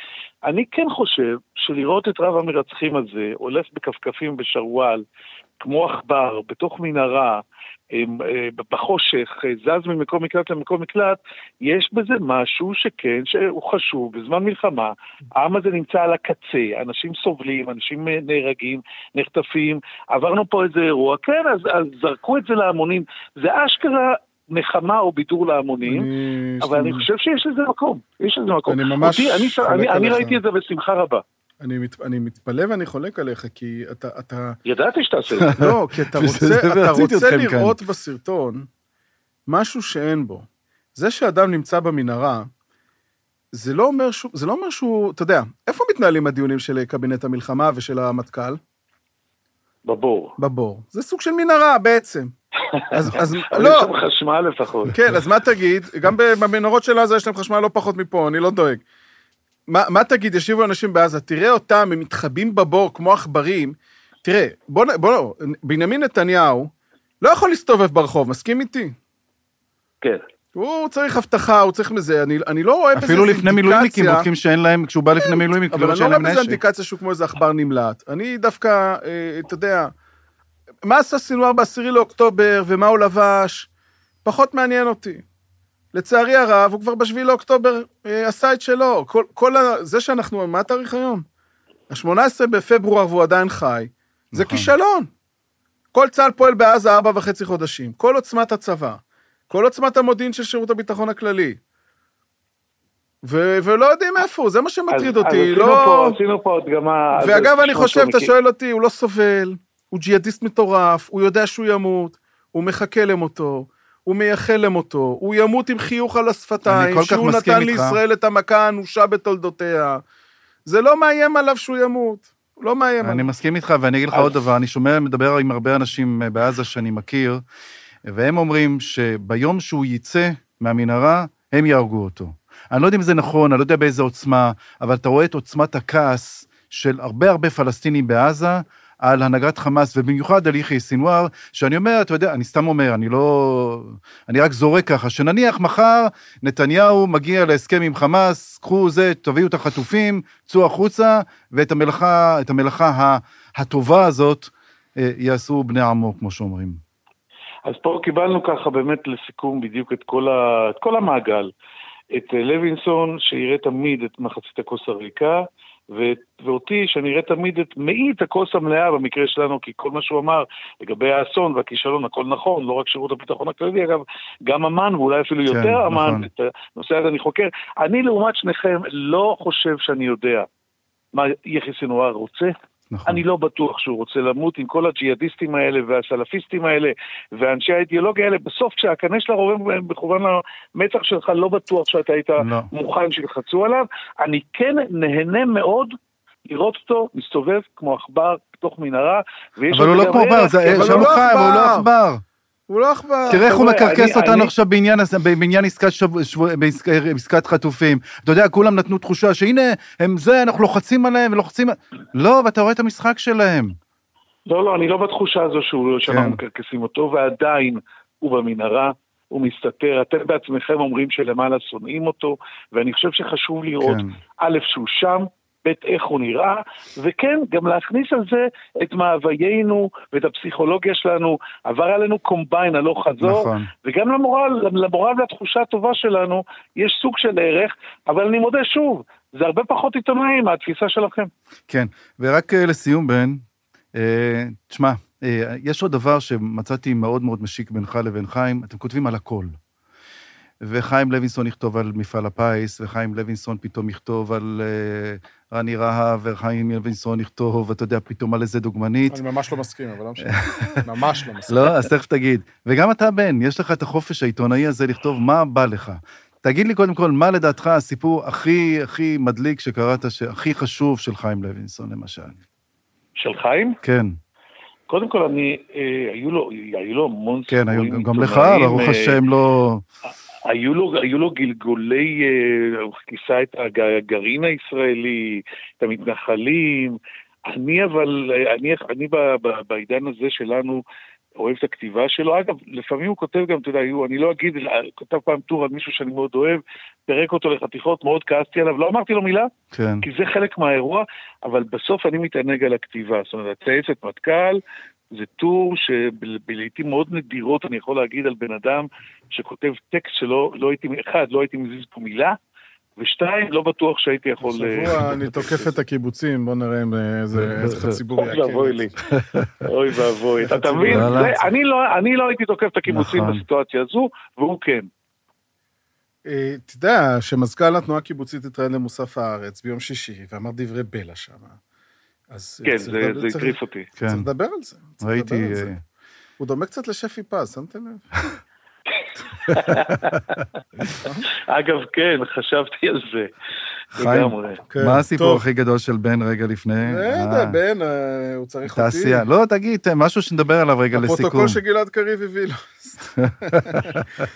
אני כן חושב שלראות את רב המרצחים הזה הולך בכפכפים בשרוואל, כמו עכבר, בתוך מנהרה, בחושך, אה, זז ממקום מקלט למקום מקלט, יש בזה משהו שכן, שהוא חשוב. בזמן מלחמה, העם הזה נמצא על הקצה, אנשים סובלים, אנשים אה, נהרגים, נחטפים, עברנו פה איזה אירוע, כן, אז, אז זרקו את זה להמונים. זה אשכרה נחמה או בידור להמונים, אני- אבל אני חושב שיש לזה מקום, יש לזה מקום. אני ממש אותי, אני, אני, אני. ראיתי את זה בשמחה רבה. אני מת- אני מתפלא ואני חולק עליך, כי אתה... אתה... ידעתי שתעשה את זה. לא, כי אתה רוצה, אתה רוצה אתכם כאן. לראות בסרטון משהו שאין בו. זה שאדם נמצא במנהרה, זה לא אומר שהוא, זה לא אומר שהוא, אתה יודע, איפה מתנהלים הדיונים של קבינט המלחמה ושל המטכ"ל? בבור. בבור. זה סוג של מנהרה בעצם. אז, אז לא, יש שם חשמל לפחות. כן, אז מה תגיד? גם במנהרות של עזה יש להם חשמל לא פחות מפה, אני לא דואג. מה, מה תגיד, ישיבו אנשים בעזה, תראה אותם, הם מתחבאים בבור כמו עכברים. תראה, בוא, בוא, בנימין נתניהו לא יכול להסתובב ברחוב, מסכים איתי? כן. הוא צריך אבטחה, הוא צריך מזה, אני, אני לא רואה בזה אפילו איזה לפני מילואימניקים אינדיקציה- בודקים שאין להם, כשהוא בא לפני מילואימניקים, אבל לראות אני לא רואה בזה נשק. אינדיקציה שהוא כמו איזה עכבר נמלט. אני דווקא, אה, אתה יודע, מה עשה סינואר בעשירי לאוקטובר ומה הוא לבש, פחות מעניין אותי. לצערי הרב, הוא כבר בשביעי לאוקטובר אה, עשה את שלו. כל, כל ה... זה שאנחנו, מה התאריך היום? ה-18 בפברואר והוא עדיין חי, זה נכון. כישלון. כל צה"ל פועל בעזה ארבע וחצי חודשים. כל עוצמת הצבא, כל עוצמת המודיעין של שירות הביטחון הכללי. ו- ולא יודעים איפה הוא, זה מה שמטריד אז- אותי, אז לא... פה- עשינו פה הדגמה... אז ואגב, אני חושב, אתה שואל אותי, הוא לא סובל, הוא ג'יהאדיסט מטורף, הוא יודע שהוא ימות, הוא מחכה למותו, הוא מייחל למותו, הוא ימות עם חיוך על אני השפתיים, שהוא נתן איתך. לישראל את המכה האנושה בתולדותיה. זה לא מאיים עליו שהוא ימות, הוא לא מאיים אני עליו. מסכים איתך, ואני אגיד לך עוד דבר, אני שומע, מדבר עם הרבה אנשים אה, בעזה שאני מכיר, והם אומרים שביום שהוא יצא מהמנהרה, הם יהרגו אותו. אני לא יודע אם זה נכון, אני לא יודע באיזה עוצמה, אבל אתה רואה את עוצמת הכעס של הרבה הרבה פלסטינים בעזה, על הנהגת חמאס, ובמיוחד על יחיא סינואר, שאני אומר, אתה יודע, אני סתם אומר, אני לא... אני רק זורק ככה, שנניח מחר נתניהו מגיע להסכם עם חמאס, קחו זה, תביאו את החטופים, צאו החוצה, ואת המלאכה, את המלאכה הטובה הזאת אה, יעשו בני עמו, כמו שאומרים. אז פה קיבלנו ככה באמת לסיכום בדיוק את כל, ה... את כל המעגל. את לוינסון, שיראה תמיד את מחצית הכוס הריקה, ו... ואותי, שאני אראה תמיד את מאית הכוס המלאה במקרה שלנו, כי כל מה שהוא אמר לגבי האסון והכישלון, הכל נכון, לא רק שירות הביטחון הכללי, אגב, גם אמ"ן, ואולי אפילו כן, יותר אמ"ן, נכון. את הנושא הזה אני חוקר. אני, לעומת שניכם, לא חושב שאני יודע מה יחיא סינואר רוצה. נכון. אני לא בטוח שהוא רוצה למות עם כל הג'יהאדיסטים האלה והסלפיסטים האלה ואנשי האידיאולוגיה האלה. בסוף כשהקנה של הרובה מכוון למצח שלך, לא בטוח שאתה היית לא. מוכן שילחצו עליו. אני כן נהנה מאוד לראות אותו מסתובב כמו עכבר בתוך מנהרה. ויש אבל הוא לא כמו עכבר, שלום לא חיים, הוא לא עכבר. הוא לא עכבר. תראה איך הוא מקרקס אותנו עכשיו בעניין עסקת חטופים. אתה יודע, כולם נתנו תחושה שהנה, הם זה, אנחנו לוחצים עליהם ולוחצים... לא, ואתה רואה את המשחק שלהם. לא, לא, אני לא בתחושה הזו שהוא, שאנחנו כן. מקרקסים אותו, ועדיין הוא במנהרה, הוא מסתתר. אתם בעצמכם אומרים שלמעלה שונאים אותו, ואני חושב שחשוב לראות, כן. א', שהוא שם, ב', איך הוא נראה, וכן, גם להכניס על זה את מאוויינו ואת הפסיכולוגיה שלנו. עבר עלינו קומביין הלוך חזור, נכון. וגם למורל, למורל והתחושה הטובה שלנו יש סוג של ערך, אבל אני מודה שוב, זה הרבה פחות עיתונאי מהתפיסה שלכם. כן, ורק אה, לסיום, בן, אה, תשמע, אה, יש עוד דבר שמצאתי מאוד מאוד משיק בינך לבין חיים, אתם כותבים על הכל. וחיים לוינסון יכתוב על מפעל הפיס, וחיים לוינסון פתאום יכתוב על אה, רני רהב, וחיים לוינסון יכתוב, אתה יודע, פתאום על איזה דוגמנית. אני ממש לא מסכים, אבל לא משנה. ממש לא מסכים. לא, אז תכף תגיד. וגם אתה, בן, יש לך את החופש העיתונאי הזה לכתוב מה בא לך. תגיד לי קודם כל, מה לדעתך הסיפור הכי הכי מדליק שקראת, הכי חשוב של חיים לוינסון, למשל? של חיים? כן, קודם כל, אני, אה, היו לו, היו לו המון כן, היו- גם לך, ברוך אה, השם, לא... היו לו, היו לו גלגולי, אה, הוא כיסה את הג- הגרעין הישראלי, את המתנחלים. אני אבל, אני, אני ב- ב- בעידן הזה שלנו אוהב את הכתיבה שלו. אגב, לפעמים הוא כותב גם, אתה יודע, אני לא אגיד, אה, כתב פעם טור על מישהו שאני מאוד אוהב, פירק אותו לחתיכות, מאוד כעסתי עליו, לא אמרתי לו מילה, כן, כי זה חלק מהאירוע, אבל בסוף אני מתענג על הכתיבה. זאת אומרת, הצייצת מטכ"ל זה טור שבלעיתים מאוד נדירות אני יכול להגיד על בן אדם שכותב טקסט שלא לא הייתי, אחד, לא הייתי מזיז פה מילה, ושתיים, לא בטוח שהייתי יכול... אה, השבוע אני תוקף את הקיבוצים, בוא נראה אם אה, איזה הציבור אוי יעכל. ואבוי לי. אוי ואבוי. אתה מבין? לא, אני לא- אני לא הייתי תוקף את הקיבוצים נכון. בסיטואציה הזו, והוא כן. אה, אתה יודע, שמזכ"ל התנועה הקיבוצית התראיין למוסף הארץ ביום שישי, ואמר דברי בלע שם. אז כן, זה לדבר- זה צריך- הטריף אותי. כן. צריך לדבר על זה. ראיתי... על זה. אה, הוא דומה קצת לשפי פז, שמתם לב? אגב, כן, חשבתי על זה. חיים. כן, מה הסיפור טוב. הכי גדול של בן רגע לפני? לא אה, יודע, בן, אה, הוא צריך אותי. תעשייה. לא, תגיד, משהו שנדבר עליו רגע לסיכום. הפרוטוקול שגלעד קריב הביא לו.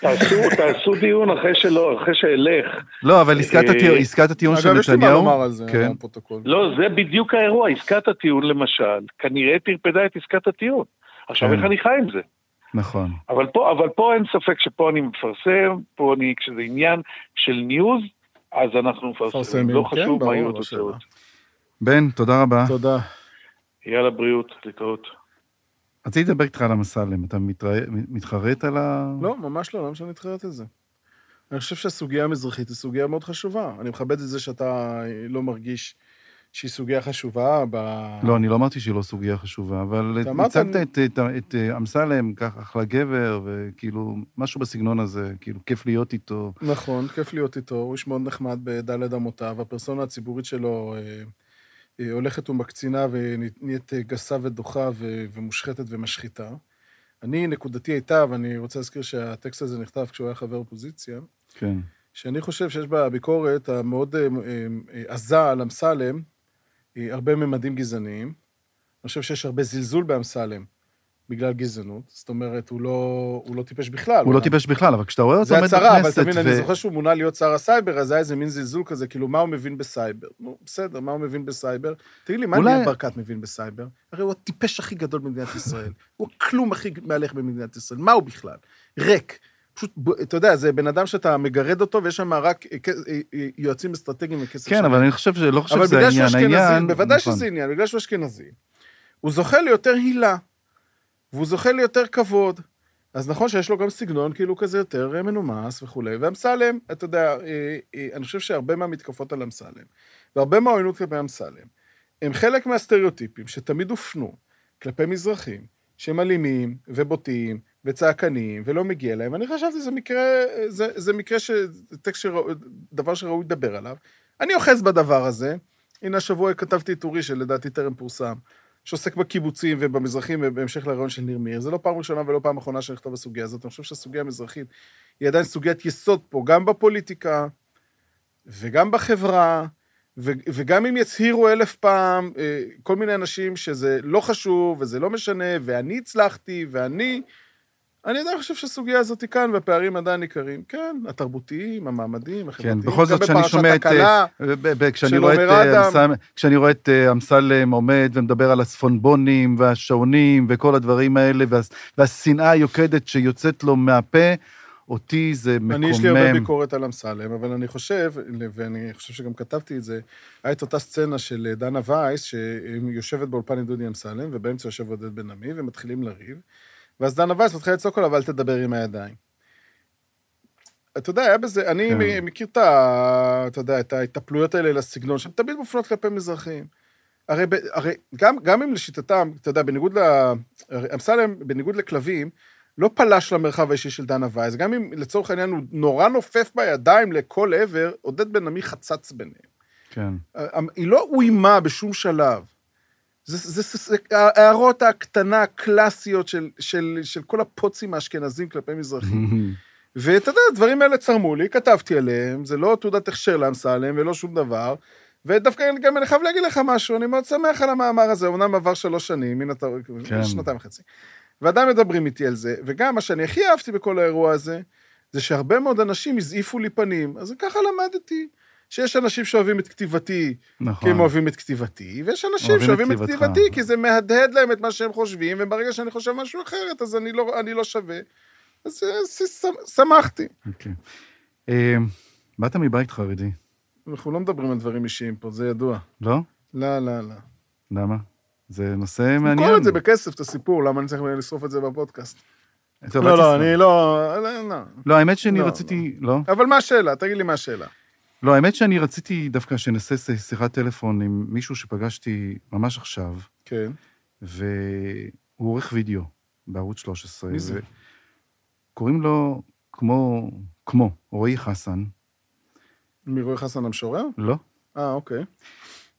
תעשו, תעשו דיון אחרי שלא, אחרי שאלך. לא, אבל עסקת אה, הטיעון- עסקת הטיעון של אגב, יש לי מה נתניהו... לומר על זה, כן. הפרוטוקול. לא, זה בדיוק האירוע, עסקת הטיעון למשל, כנראה טרפדה את עסקת הטיעון. עכשיו, כן. איך אני חי עם זה? נכון. אבל פה, אבל פה אין ספק שפה אני מפרסם, פה אני, כשזה עניין של ניוז, אז אנחנו מפרסמים. לא כן, חשוב מה יהיו לא התוצאות. בן, תודה רבה. תודה. יאללה, בריאות, להתראות. רציתי לדבר איתך על אמסלם, אתה מתרא- מתחרט על ה... לא, ממש לא, למה שאני אתחרט על זה? אני חושב שהסוגיה המזרחית היא סוגיה מאוד חשובה. אני מכבד את זה שאתה לא מרגיש שהיא סוגיה חשובה ב... לא, אני לא אמרתי שהיא לא סוגיה חשובה, אבל הצגת את- את- את אה, אמסלם ככה אחלה גבר, וכאילו, משהו בסגנון הזה, כאילו, כיף להיות איתו. נכון, כיף להיות איתו, הוא איש מאוד נחמד בדלת אמותיו, הפרסונה הציבורית שלו אה, אה, הולכת ומקצינה ונהיית אה, גסה ודוחה ו- ומושחתת ומשחיתה. אני, נקודתי הייתה, ואני רוצה להזכיר שהטקסט הזה נכתב כשהוא היה חבר אופוזיציה, כן. שאני חושב שיש בביקורת המאוד אה, עזה על אמסלם הרבה ממדים גזעניים. אני חושב שיש הרבה זלזול באמסלם בגלל גזענות. זאת אומרת, הוא לא, הוא לא טיפש בכלל. הוא לא טיפש בכלל, אבל כשאתה רואה אותו זה עומד הצהרה, אבל בכנסת, תבין, אני ו- זוכר שהוא מונה להיות שר הסייבר, אז היה איזה מין זלזול כזה, כאילו, מה הוא מבין בסייבר? נו, בסדר, מה הוא מבין בסייבר? תגיד לי, מה אולי- ניר ברקת מבין בסייבר? הרי הוא הטיפש הכי גדול במדינת ישראל. הוא הכלום הכי מהלך במדינת ישראל. מה הוא בכלל? ריק. פשוט, אתה יודע, זה בן אדם שאתה מגרד אותו, ויש שם רק אה, אה, אה, יועצים אסטרטגיים וכסף כן, אבל אני חושב שלא חושב אבל שזה בגלל שהוא העניין. אשכנזי, העניין... בוודאי נכון. שזה עניין, בגלל שהוא אשכנזי. הוא זוכה ליותר הילה, והוא זוכה ליותר כבוד. אז נכון שיש לו גם סגנון כאילו כזה יותר מנומס וכולי. ואמסלם, אתה יודע, אני חושב שהרבה מהמתקפות על אמסלם, והרבה מהעוינות כלפי אמסלם, הם חלק מהסטריאוטיפים שתמיד הופנו כלפי מזרחים, שהם אלימים ובוטים וצעקניים ולא מגיע להם. אני חשבתי שזה מקרה, זה, זה מקרה ש... טקסט שראוי, דבר שראוי לדבר עליו. אני אוחז בדבר הזה. הנה השבוע כתבתי טורי שלדעתי טרם פורסם, שעוסק בקיבוצים ובמזרחים בהמשך לרעיון של ניר מאיר. זה לא פעם ראשונה ולא פעם אחרונה שאני נכתוב בסוגיה הזאת. אני חושב שהסוגיה המזרחית היא עדיין סוגיית יסוד פה, גם בפוליטיקה וגם בחברה, ו- וגם אם יצהירו אלף פעם אה, כל מיני אנשים שזה לא חשוב וזה לא משנה, ואני הצלחתי, ואני... אני עדיין חושב שהסוגיה הזאת היא כאן, והפערים עדיין ניכרים. כן, התרבותיים, המעמדים, החברתיים. כן, בכל זאת, כשאני שומע את... אה, כשאני רואה את אה. אמסלם- כשאני רואה את אה, אמסלם עומד ומדבר על הצפונבונים והשעונים וכל הדברים האלה, וה- והשנאה היוקדת שיוצאת לו מהפה, אותי זה מקומם. אני, יש לי הרבה ביקורת על אמסלם, אבל אני חושב, ואני חושב שגם כתבתי את זה, היה את אותה סצנה של דנה וייס, שיושבת באולפן עם דודי אמסלם, ובאמצע יושב עודד בן עמי, ומתחילים לריב, ואז דנה וייס מתחילה לצעוק עליו, אל תדבר עם הידיים. אתה יודע, היה בזה, אני כן. מכיר את ה... אתה יודע, את ההתנפלויות האלה לסגנון, שהן תמיד מופנות כלפי מזרחים. הרי, הרי גם, גם אם לשיטתם, אתה יודע, בניגוד ל... אמסלם, בניגוד לכלבים, לא פלש למרחב האישי של דנה וייס, גם אם לצורך העניין הוא נורא נופף בידיים לכל עבר, עודד בן עמי חצץ ביניהם. כן. היא לא אוימה בשום שלב. זה, זה, זה, זה ההערות הקטנה הקלאסיות של, של, של כל הפוצים האשכנזים כלפי מזרחים. ואתה יודע, הדברים האלה צרמו לי, כתבתי עליהם, זה לא תעודת הכשר לאמסלם ולא שום דבר. ודווקא גם אני חייב להגיד לך משהו, אני מאוד שמח על המאמר הזה, אמנם עבר שלוש שנים, הנה אתה, כן. שנתיים וחצי. ועדיין מדברים איתי על זה, וגם מה שאני הכי אהבתי בכל האירוע הזה, זה שהרבה מאוד אנשים הזעיפו לי פנים, אז ככה למדתי. שיש אנשים שאוהבים את כתיבתי, נכון. כי הם אוהבים את כתיבתי, ויש אנשים אוהבים את שאוהבים את כתיבתך. כתיבתי, כי זה מהדהד להם את מה שהם חושבים, וברגע שאני חושב משהו אחרת, אז אני לא, אני לא שווה. אז שמחתי. אוקיי. אה, באת מבית חרדי, אנחנו לא מדברים על דברים אישיים פה, זה ידוע. לא? לא, לא, לא. למה? זה נושא מעניין. נמכור את זה בכסף, את הסיפור, למה אני צריך לשרוף את זה בפודקאסט? לא, לא. אני לא... לא, לא. לא, האמת שאני לא, רציתי... לא? אבל מה השאלה? תגיד לי מה השאלה. לא, האמת שאני רציתי דווקא שנעשה שיחת טלפון עם מישהו שפגשתי ממש עכשיו, כן. והוא עורך וידאו בערוץ 13. מי זה? קוראים לו כמו, כמו, רועי חסן, מרועי חסן המשורר? לא? אה, אוקיי.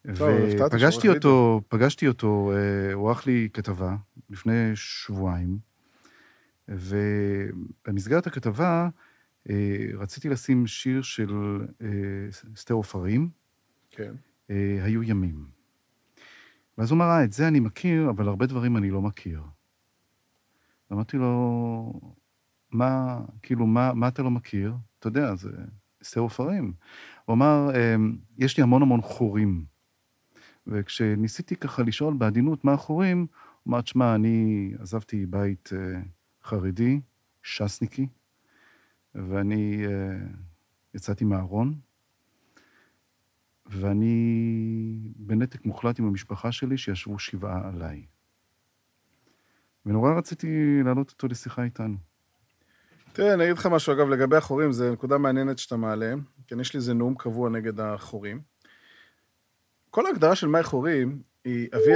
ופגשתי אותו, פגשתי אותו, אה, הוא ערך לי כתבה לפני שבועיים, ובמסגרת הכתבה רציתי לשים שיר של אה, אסתר עופרים, כן. אה, היו ימים. ואז הוא אמר, אה, את זה אני מכיר, אבל הרבה דברים אני לא מכיר. אמרתי לו, מה, כאילו, מה, מה אתה לא מכיר? אתה יודע, זה אסתר עופרים. הוא אמר, "אמ, יש לי המון המון חורים. וכשניסיתי ככה לשאול בעדינות מה החורים, הוא אמר, תשמע, אני עזבתי בית אה, חרדי, ש"סניקי, ואני אה, יצאתי מהארון, ואני בנתק מוחלט עם המשפחה שלי, שישבו שבעה עליי. ונורא רציתי להעלות אותו לשיחה איתנו. תראה, אני אגיד לך משהו, אגב, לגבי החורים, זו נקודה מעניינת שאתה מעלה, כן, יש לי איזה נאום קבוע נגד החורים. כל ההגדרה של מהי חורים היא אבי...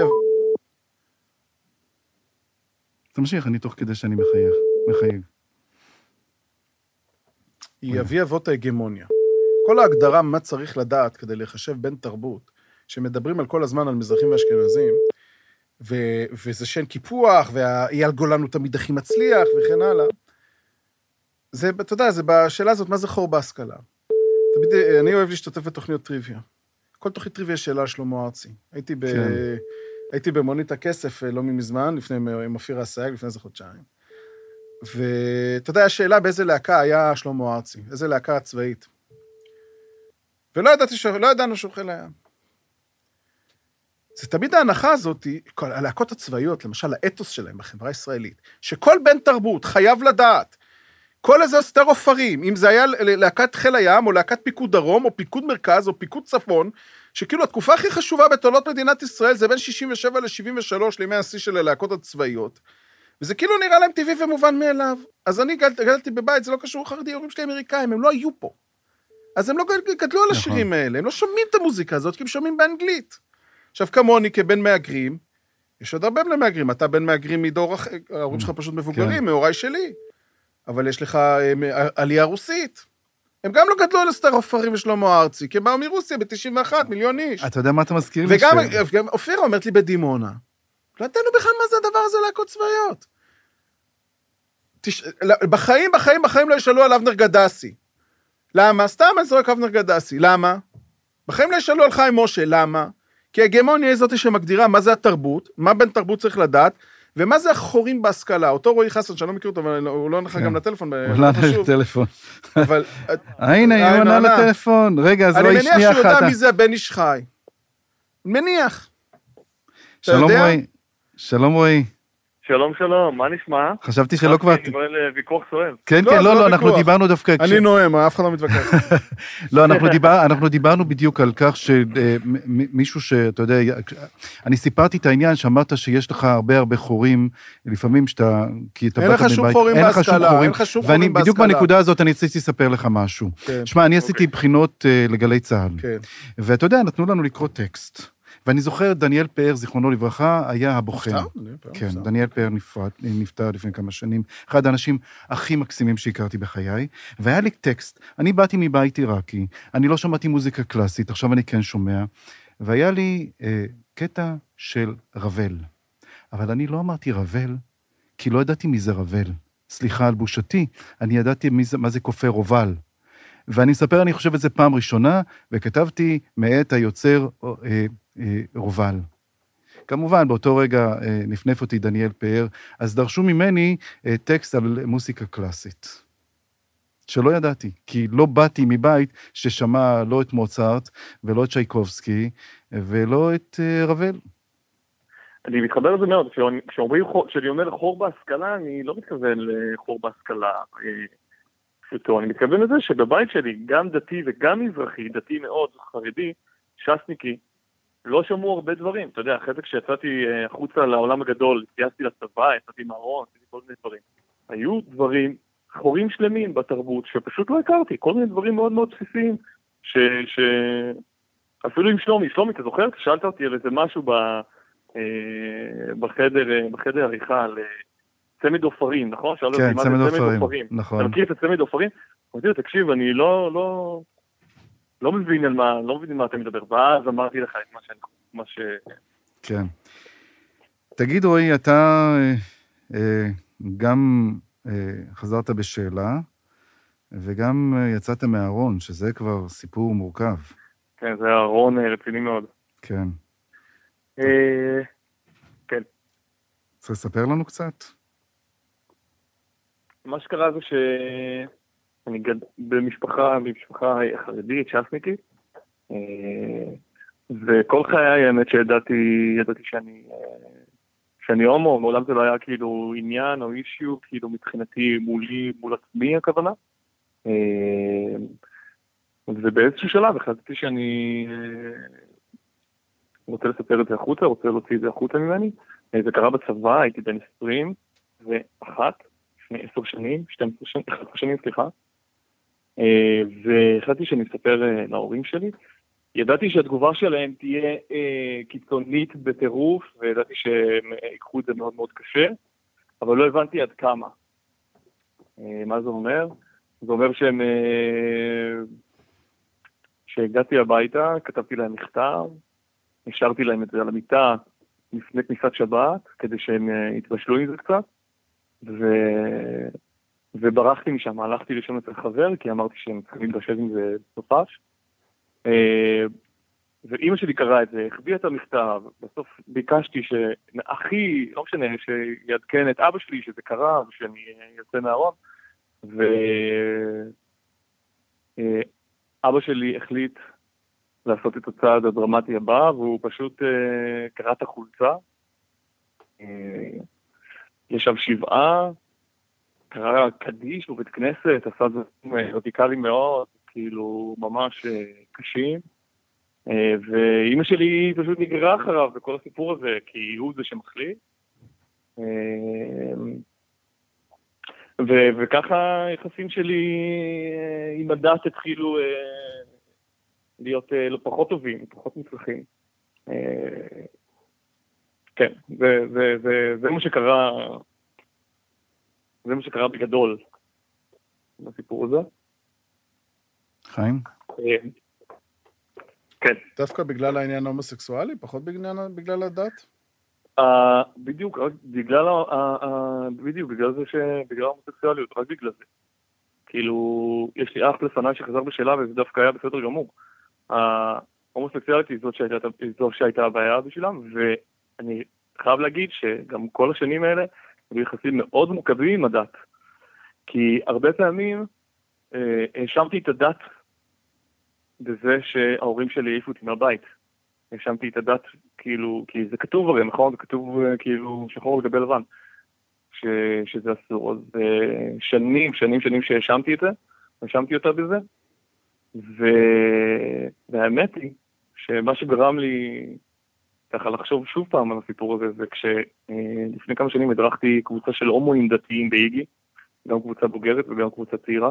תמשיך, אני תוך כדי שאני מחייך, מחייג. היא אבי אבות ההגמוניה. כל ההגדרה מה צריך לדעת כדי לחשב בין תרבות, שמדברים על כל הזמן על מזרחים ואשכנזים, ו- וזה שאין קיפוח, ואייל גולן הוא תמיד הכי מצליח, וכן הלאה. זה, אתה יודע, זה בשאלה הזאת, מה זה חור בהשכלה? תמיד, אני אוהב להשתתף בתוכניות טריוויה. כל תוכנית טריוויה יש שאלה על שלמה ארצי. הייתי, ב... כן. הייתי במונית הכסף אה, לא מזמן, לפני, עם אופירה אסייג, לפני איזה חודשיים. ואתה יודע, השאלה באיזה להקה היה שלמה ארצי, איזה להקה צבאית. ולא ידעתי, ש... לא ידענו שהוא חיל הים. זה תמיד ההנחה הזאת, הלהקות הצבאיות, למשל האתוס שלהם בחברה הישראלית, שכל בן תרבות חייב לדעת, כל איזה אסתר עופרים, אם זה היה להקת חיל הים, או להקת פיקוד דרום, או פיקוד מרכז, או פיקוד צפון, שכאילו התקופה הכי חשובה בתולדות מדינת ישראל זה בין 67 ל-73 לימי השיא של הלהקות הצבאיות. וזה כאילו נראה להם טבעי ומובן מאליו. אז אני גדל, גדלתי בבית, זה לא קשור לחרדי, ההורים שלי אמריקאים, הם לא היו פה. אז הם לא גדלו על נכון. השירים האלה, הם לא שומעים את המוזיקה הזאת, כי הם שומעים באנגלית. עכשיו, כמוני, כבן מהגרים, יש עוד הרבה בני מהגרים, אתה בן מהגרים מדור אחר, ההורים שלך פשוט מבוגרים, כן. מהוריי שלי. אבל יש לך אה, מ- עלייה רוסית. הם גם לא גדלו על אסתר עופרים ושלמה ארצי, כי הם באו מרוסיה ב-91, מיליון איש. אתה יודע מה אתה מזכיר לי? וגם גם אופירה אומרת לי בדימונה, לא ידענו בכלל מה זה הדבר הזה להקות צבאיות. תש... בחיים, בחיים, בחיים לא ישאלו על אבנר גדסי. למה? סתם אני זורק אבנר גדסי. למה? בחיים לא ישאלו על חיים משה. למה? כי ההגמוניה היא זאת שמגדירה מה זה התרבות, מה בן תרבות צריך לדעת, ומה זה החורים בהשכלה? אותו רועי חסן, שאני לא מכיר אותו, אבל הוא לא עונה לך כן. גם לטלפון, הוא לא לא. ענה לטלפון. אבל אה, הנה, היא אה, עונה עונה. לטלפון. רגע, אז אני רועי, מניח שנייה שהוא יודע אחת. מי זה הבן איש חי. מניח. שלום? רועי. שלום רועי. שלום שלום, מה נשמע? חשבתי שלא כבר... אני רואה לוויכוח סוער. כן, לא, כן, לא, לא לא, אנחנו. דיברנו דווקא... אני נואם, אף אחד לא מתווכח. לא, אנחנו, דיבר, אנחנו דיברנו בדיוק על כך שמישהו שאתה יודע, אני סיפרתי את העניין שאמרת שיש לך הרבה הרבה חורים, לפעמים שאתה, כי אתה אין באת לך שום מבית- אין לך שום בהשכלה, חורים. אין לך שום ואני חורים בדיוק בהשכלה. בנקודה הזאת אני רציתי לספר לך משהו. כן, שמע, אני עשיתי בחינות אה, לגלי צה"ל, כן. ואתה יודע, נתנו לנו לקרוא טקסט. ואני זוכר, דניאל פאר, זיכרונו לברכה, היה הבוחן. אני פעם כן. דניאל פאר נפרד, נפטר לפני כמה שנים, אחד האנשים הכי מקסימים שהכרתי בחיי, והיה לי טקסט, אני באתי מבית עיראקי, אני לא שמעתי מוזיקה קלאסית, עכשיו אני כן שומע, והיה לי אה, קטע של רבל. אבל אני לא אמרתי רבל, כי לא ידעתי מי זה רבל. סליחה על בושתי, אני ידעתי מי זה, מה זה כופר רובל. ואני מספר, אני חושב את זה פעם ראשונה, וכתבתי מאת היוצר אה, רובל. כמובן, באותו רגע אה, נפנף אותי דניאל פאר, אז דרשו ממני אה, טקסט על מוסיקה קלאסית. שלא ידעתי, כי לא באתי מבית ששמע לא את מוצרט ולא את צ'ייקובסקי ולא את אה, רבל. אני מתחבר לזה מאוד, כשאומרים- כשאני אומר חור בהשכלה, אני לא מתכוון לחור בהשכלה אה, פשוטו, אני מתכוון לזה שבבית שלי, גם דתי וגם מזרחי, דתי מאוד, חרדי, ש"סניקי, לא שמעו הרבה דברים. אתה יודע, אחרי זה כשיצאתי אה, החוצה לעולם הגדול, התגייסתי לצבא, יצאתי מהארון, עשיתי כל מיני דברים. היו דברים, חורים שלמים בתרבות, שפשוט לא הכרתי, כל מיני דברים מאוד מאוד בסיסיים, ש... ש... אפילו עם שלומי, שלומי, אתה זוכר? שאלת אותי על איזה משהו ב... אה, בחדר, אה, בחדר עריכה על צמד עופרים, נכון? כן, צמד עופרים, עופרים. אתה נכון. מכיר את הצמד עופרים? אמרתי לו, תקשיב, אני לא, לא, לא מבין על מה, לא מבין מה אתה מדבר. ואז אמרתי לך את מה שאני, מה ש... כן. תגיד, רועי, אתה אה, אה, גם אה, חזרת בשאלה, וגם אה, יצאת מהארון, שזה כבר סיפור מורכב. כן, זה ארון אה, רציני מאוד. כן. אה, רוצה לספר לנו קצת? מה שקרה זה שאני גד... במשפחה, במשפחה חרדית, ש"סניקית, אה, וכל חיי האמת שידעתי, ידעתי שאני, אה, שאני הומו, מעולם זה לא היה כאילו עניין או אישיו, כאילו מבחינתי מולי, מול עצמי הכוונה. אה, ובאיזשהו שלב החלטתי שאני רוצה לספר את זה החוצה, רוצה להוציא את זה החוצה ממני. זה קרה בצבא, הייתי בן 21, לפני עשר שנים, 12 שנים, 11 שנים, סליחה. אה, והחלטתי שאני אספר אה, להורים שלי. ידעתי שהתגובה שלהם תהיה אה, קיצונית בטירוף, וידעתי שהם ייקחו את זה מאוד מאוד קשה, אבל לא הבנתי עד כמה. מה זה אומר? זה אומר שהם... כשהגעתי הביתה, כתבתי להם מכתב, השארתי להם את זה על המיטה לפני כניסת שבת, כדי שהם יתבשלו עם זה קצת, ו... וברחתי משם, הלכתי לישון אצל חבר, כי אמרתי שהם צריכים להתבשל עם זה בסופש. אה, ואימא שלי קראה את זה, החביאה את המכתב, בסוף ביקשתי שאחי, לא משנה, שיעדכן את אבא שלי שזה קרה ושאני אה, יוצא מהארון, ואבא שלי החליט לעשות את הצעד הדרמטי הבא, והוא פשוט אה, קרע את החולצה. אה, ישב שבעה, קרא קדיש בבית כנסת, עשה דברים אה, רדיקליים מאוד, כאילו ממש אה, קשים. אה, ואימא שלי פשוט נגררה אחריו בכל הסיפור הזה, כי הוא זה שמחליט. ו- וככה היחסים שלי עם הדת התחילו להיות לא פחות טובים, פחות מוצלחים. אה, כן, זה, זה, זה, זה מה שקרה, זה מה שקרה בגדול בסיפור הזה. חיים? אה, כן. דווקא בגלל העניין ההומוסקסואלי, פחות בגלל, בגלל הדת? Uh, בדיוק, רק בגלל, ה- ה- ה- בדיוק, בגלל זה ש... בגלל ההומוסקסואליות, רק בגלל זה. כאילו, יש לי אח לפניי שחזר בשאלה וזה דווקא היה בסדר גמור. ההומוסקסואלית היא זאת שהייתה, זאת שהייתה הבעיה בשבילם, ואני חייב להגיד שגם כל השנים האלה היו יחסים מאוד מורכבים עם הדת. כי הרבה פעמים אה, האשמתי את הדת בזה שההורים שלי העיפו אותי מהבית. האשמתי את הדת, כאילו, כי זה כתוב הרי, נכון? זה כתוב אה, כאילו שחור על לבן, ש, שזה אסור. אז אה, שנים, שנים, שנים שהאשמתי את זה, האשמתי אותה בזה, ו... והאמת היא שמה שגרם לי ככה לחשוב שוב פעם על הסיפור הזה, זה כשלפני כמה שנים הדרכתי קבוצה של הומואים דתיים באיגי, גם קבוצה בוגרת וגם קבוצה צעירה,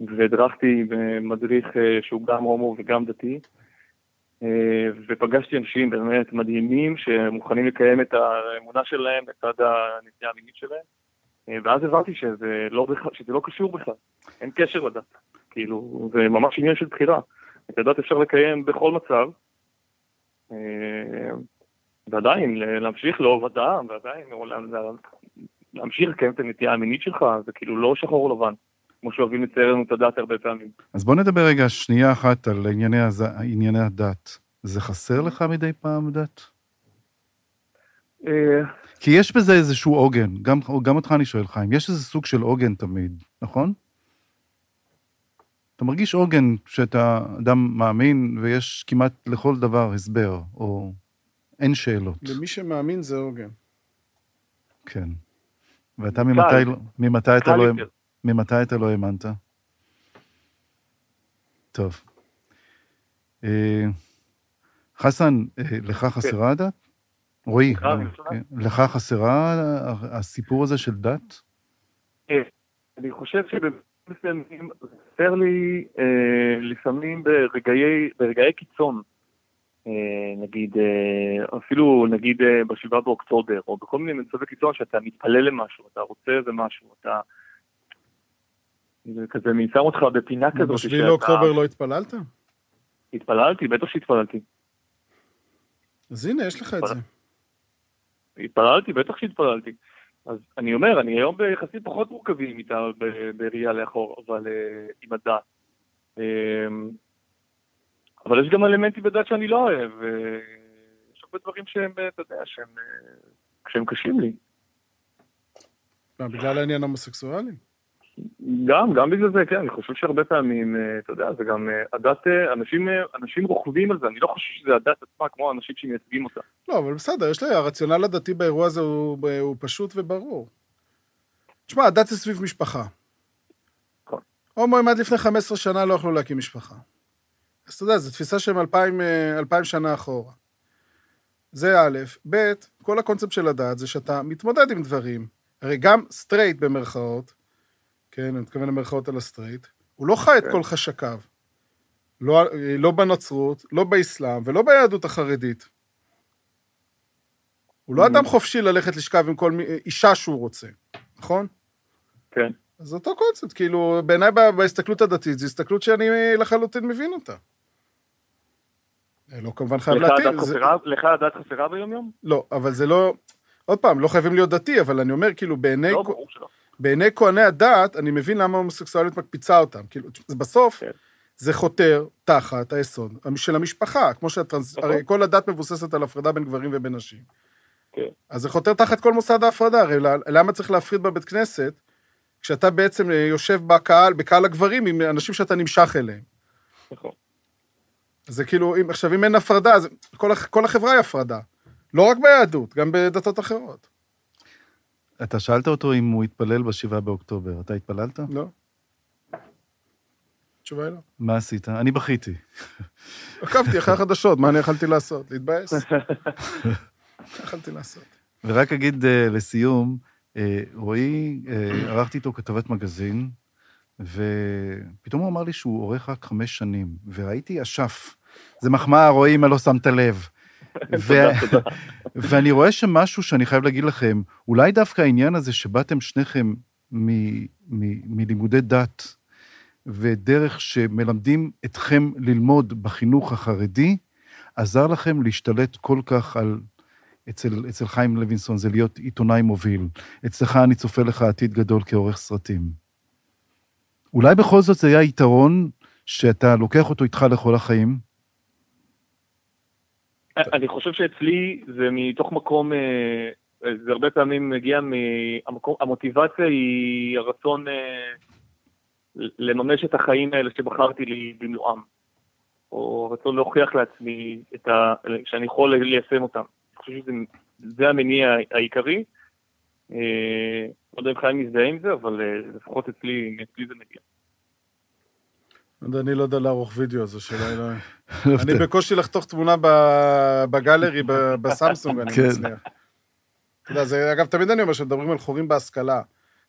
והדרכתי במדריך אה, שהוא גם הומו וגם דתי, אה, ופגשתי אנשים באמת מדהימים שמוכנים לקיים את האמונה שלהם לצד הנטייה המינית שלהם, אה, ואז הבנתי שזה לא, שזה לא קשור בכלל, אין קשר לדת, כאילו, זה ממש עניין של בחירה. את הדת אפשר לקיים בכל מצב, אה, ועדיין להמשיך לאהוב אדם, ועדיין להמשיך לקיים את הנטייה המינית שלך, זה כאילו לא שחור לבן, כמו שאוהבים לצייר לנו את הדת הרבה פעמים. אז בוא נדבר רגע שנייה אחת על ענייני, הז... ענייני הדת. זה חסר לך מדי פעם דת? אה, כי יש בזה איזשהו עוגן, גם, גם אותך אני שואל, חיים, יש איזה סוג של עוגן תמיד, נכון? אתה מרגיש עוגן שאתה אדם מאמין ויש כמעט לכל דבר הסבר, או אין שאלות. למי שמאמין זה עוגן. כן. ואתה ממתי, לא- ממתי, אתה לא. ממתי אתה לא האמנת? טוב. אה, חסן, אה, לך חסרה הדת? רועי, לך אה, חסרה? כן. חסרה הסיפור הזה של דת? אה, אני חושב שבמסוימים חסר לי אה, לפעמים ברגעי, ברגעי קיצון, אה, נגיד, אה, אפילו נגיד אה, בשבעה באוקטובר, או בכל מיני מצבי קיצון שאתה מתפלל למשהו, אתה רוצה איזה משהו, אתה... זה כזה שם אותך בפינה כזאת. בשביל לאוקטובר לא התפללת? התפללתי, בטח שהתפללתי. אז הנה, יש לך את זה. התפללתי, בטח שהתפללתי. אז אני אומר, אני היום ביחסים פחות מורכבים איתה בראייה לאחור, אבל אה, עם הדת. אה, אבל יש גם אלמנטים בדת שאני לא אוהב, ויש הרבה דברים שהם, אה, אתה יודע, שהם, אה, שהם קשים לי. מה, בגלל העניין ההומוסקסואלי? גם, גם בגלל זה, כן, אני חושב שהרבה פעמים, אה, אתה יודע, זה גם אה, הדת, אה, אנשים, אנשים רוכבים על זה, אני לא חושב שזה הדת עצמה כמו האנשים שמייצגים אותה. לא, אבל בסדר, יש לי, הרציונל הדתי באירוע הזה הוא, הוא פשוט וברור. תשמע, הדת זה סביב משפחה. נכון. הומואים עד לפני 15 שנה לא יכלו להקים משפחה. אז אתה יודע, זו תפיסה שהם אלפיים, אה, אלפיים שנה אחורה. זה א', ב', כל הקונספט של הדת זה שאתה מתמודד עם דברים. הרי גם סטרייט במרכאות, כן, אני מתכוון למרכאות על הסטרייט, הוא לא חי את כן. כל חשקיו. לא, לא בנצרות, לא באסלאם ולא ביהדות החרדית. הוא לא אדם חופשי ללכת לשכב עם כל אישה שהוא רוצה, נכון? כן. אז זה אותו קונספט, כאילו, בעיניי בהסתכלות הדתית, זו הסתכלות שאני לחלוטין מבין אותה. אה, לא כמובן חייב לך להתאים. הדת זה- חסרה- לך הדת חסרה ביום-יום? לא, אבל זה לא... עוד פעם, לא חייבים להיות דתי, אבל אני אומר, כאילו, בעיני, לא, ברור שלא. בעיני כהני הדת, אני מבין למה ההומוסקסואליות מקפיצה אותם. כאילו, בסוף, כן. זה חותר תחת היסוד של המשפחה, כמו שהטרנס... נכון. הרי כל הדת מבוססת על הפרדה בין גברים ובין נשים. כן. אז זה חותר תחת כל מוסד ההפרדה, הרי למה צריך להפריד בבית כנסת, כשאתה בעצם אה, יושב בקהל, בקהל הגברים, עם אנשים שאתה נמשך אליהם. נכון. זה כאילו, אם, עכשיו, אם אין הפרדה, אז כל, כל החברה היא הפרדה. לא רק ביהדות, גם בדתות אחרות. אתה שאלת אותו אם הוא התפלל בשבעה באוקטובר. אתה התפללת? לא. התשובה היא לא. מה עשית? אני בכיתי. עקבתי אחרי החדשות, מה אני יכלתי לעשות? להתבאס? יכלתי לעשות? ורק אגיד אה, לסיום, אה, רועי, אה, ערכתי איתו כתבת מגזין, ופתאום הוא אמר לי שהוא עורך רק חמש שנים, וראיתי אשף. זה מחמאה, רועי, אם לא שמת לב. ואני רואה שמשהו שאני חייב להגיד לכם, אולי דווקא העניין הזה שבאתם שניכם מלימודי דת, ודרך שמלמדים אתכם ללמוד בחינוך החרדי, עזר לכם להשתלט כל כך על... אצל, אצל חיים לוינסון זה להיות עיתונאי מוביל. אצלך אני צופה לך עתיד גדול כעורך סרטים. אולי בכל זאת זה היה יתרון שאתה לוקח אותו איתך לכל החיים? אני חושב שאצלי זה מתוך מקום, אה, זה הרבה פעמים מגיע מהמקום, המוטיבציה היא הרצון אה, לממש את החיים האלה שבחרתי לי במלואם. או הרצון להוכיח לעצמי ה... שאני יכול ליישם אותם. אני חושב שזה המניע העיקרי. אה, לא יודע אם חיים מזדהה עם זה, אבל לפחות אצלי, אצלי זה מגיע. אני לא יודע לערוך וידאו, השאלה היא לא... אני בקושי לחתוך תמונה בגלרי, בסמסונג, אני כן. מצליח. אתה יודע, זה, אגב, תמיד אני אומר שמדברים על חורים בהשכלה.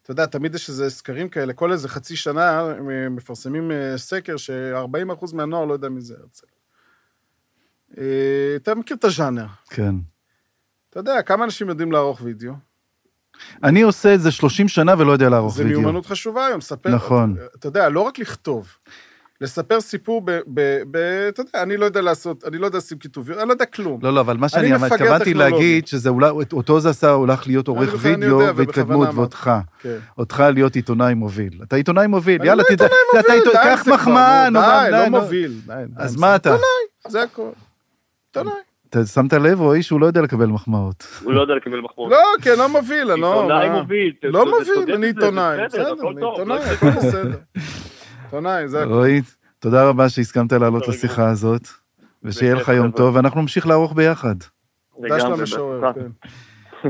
אתה יודע, תמיד יש איזה סקרים כאלה, כל איזה חצי שנה מפרסמים אה, סקר ש-40% מהנוער לא יודע מי זה הרצל. אה, אתה מכיר את הז'אנר. כן. אתה יודע, כמה אנשים יודעים לערוך וידאו? אני עושה את זה 30 שנה ולא יודע לערוך זה וידאו. מיומנות חשובה היום, ספר. נכון. אתה יודע, לא רק לכתוב, לספר סיפור ב... ב, ב אתה יודע, אני לא יודע לעשות, אני לא יודע לשים כיתוביות, אני לא יודע כלום. לא, לא, אבל מה שאני אני אמר- מפגר התכוונתי. להגיד, שזה אולי, אותו זה עשה, הולך להיות עורך אני וידאו והתקדמות, אמרתי. ואותך. כן. אותך להיות עיתונאי מוביל. אתה עיתונאי מוביל, אני יאללה, לא תדע, אתה די, עיתונאי, עם קח זה כבר, מחמאה, נו, די, די, לא. מוביל. די, די, אז מה. אתה? זה הכל. עיתונאי. אתה שמת לב, רועי, שהוא לא יודע לקבל מחמאות. הוא לא יודע לקבל מחמאות. לא, כן, לא מוביל, אני לא... עיתונאי? מוביל. לא מוביל, אני עיתונאי. בסדר, אני עיתונאי, לא הכל בסדר. עיתונאי, זה הכל. רועי, תודה רבה שהסכמת לעלות לשיחה הזאת, ושיהיה לך יום. טוב, ואנחנו נמשיך לערוך ביחד. דש לגמרי, למשורר, בהצלחה. כן.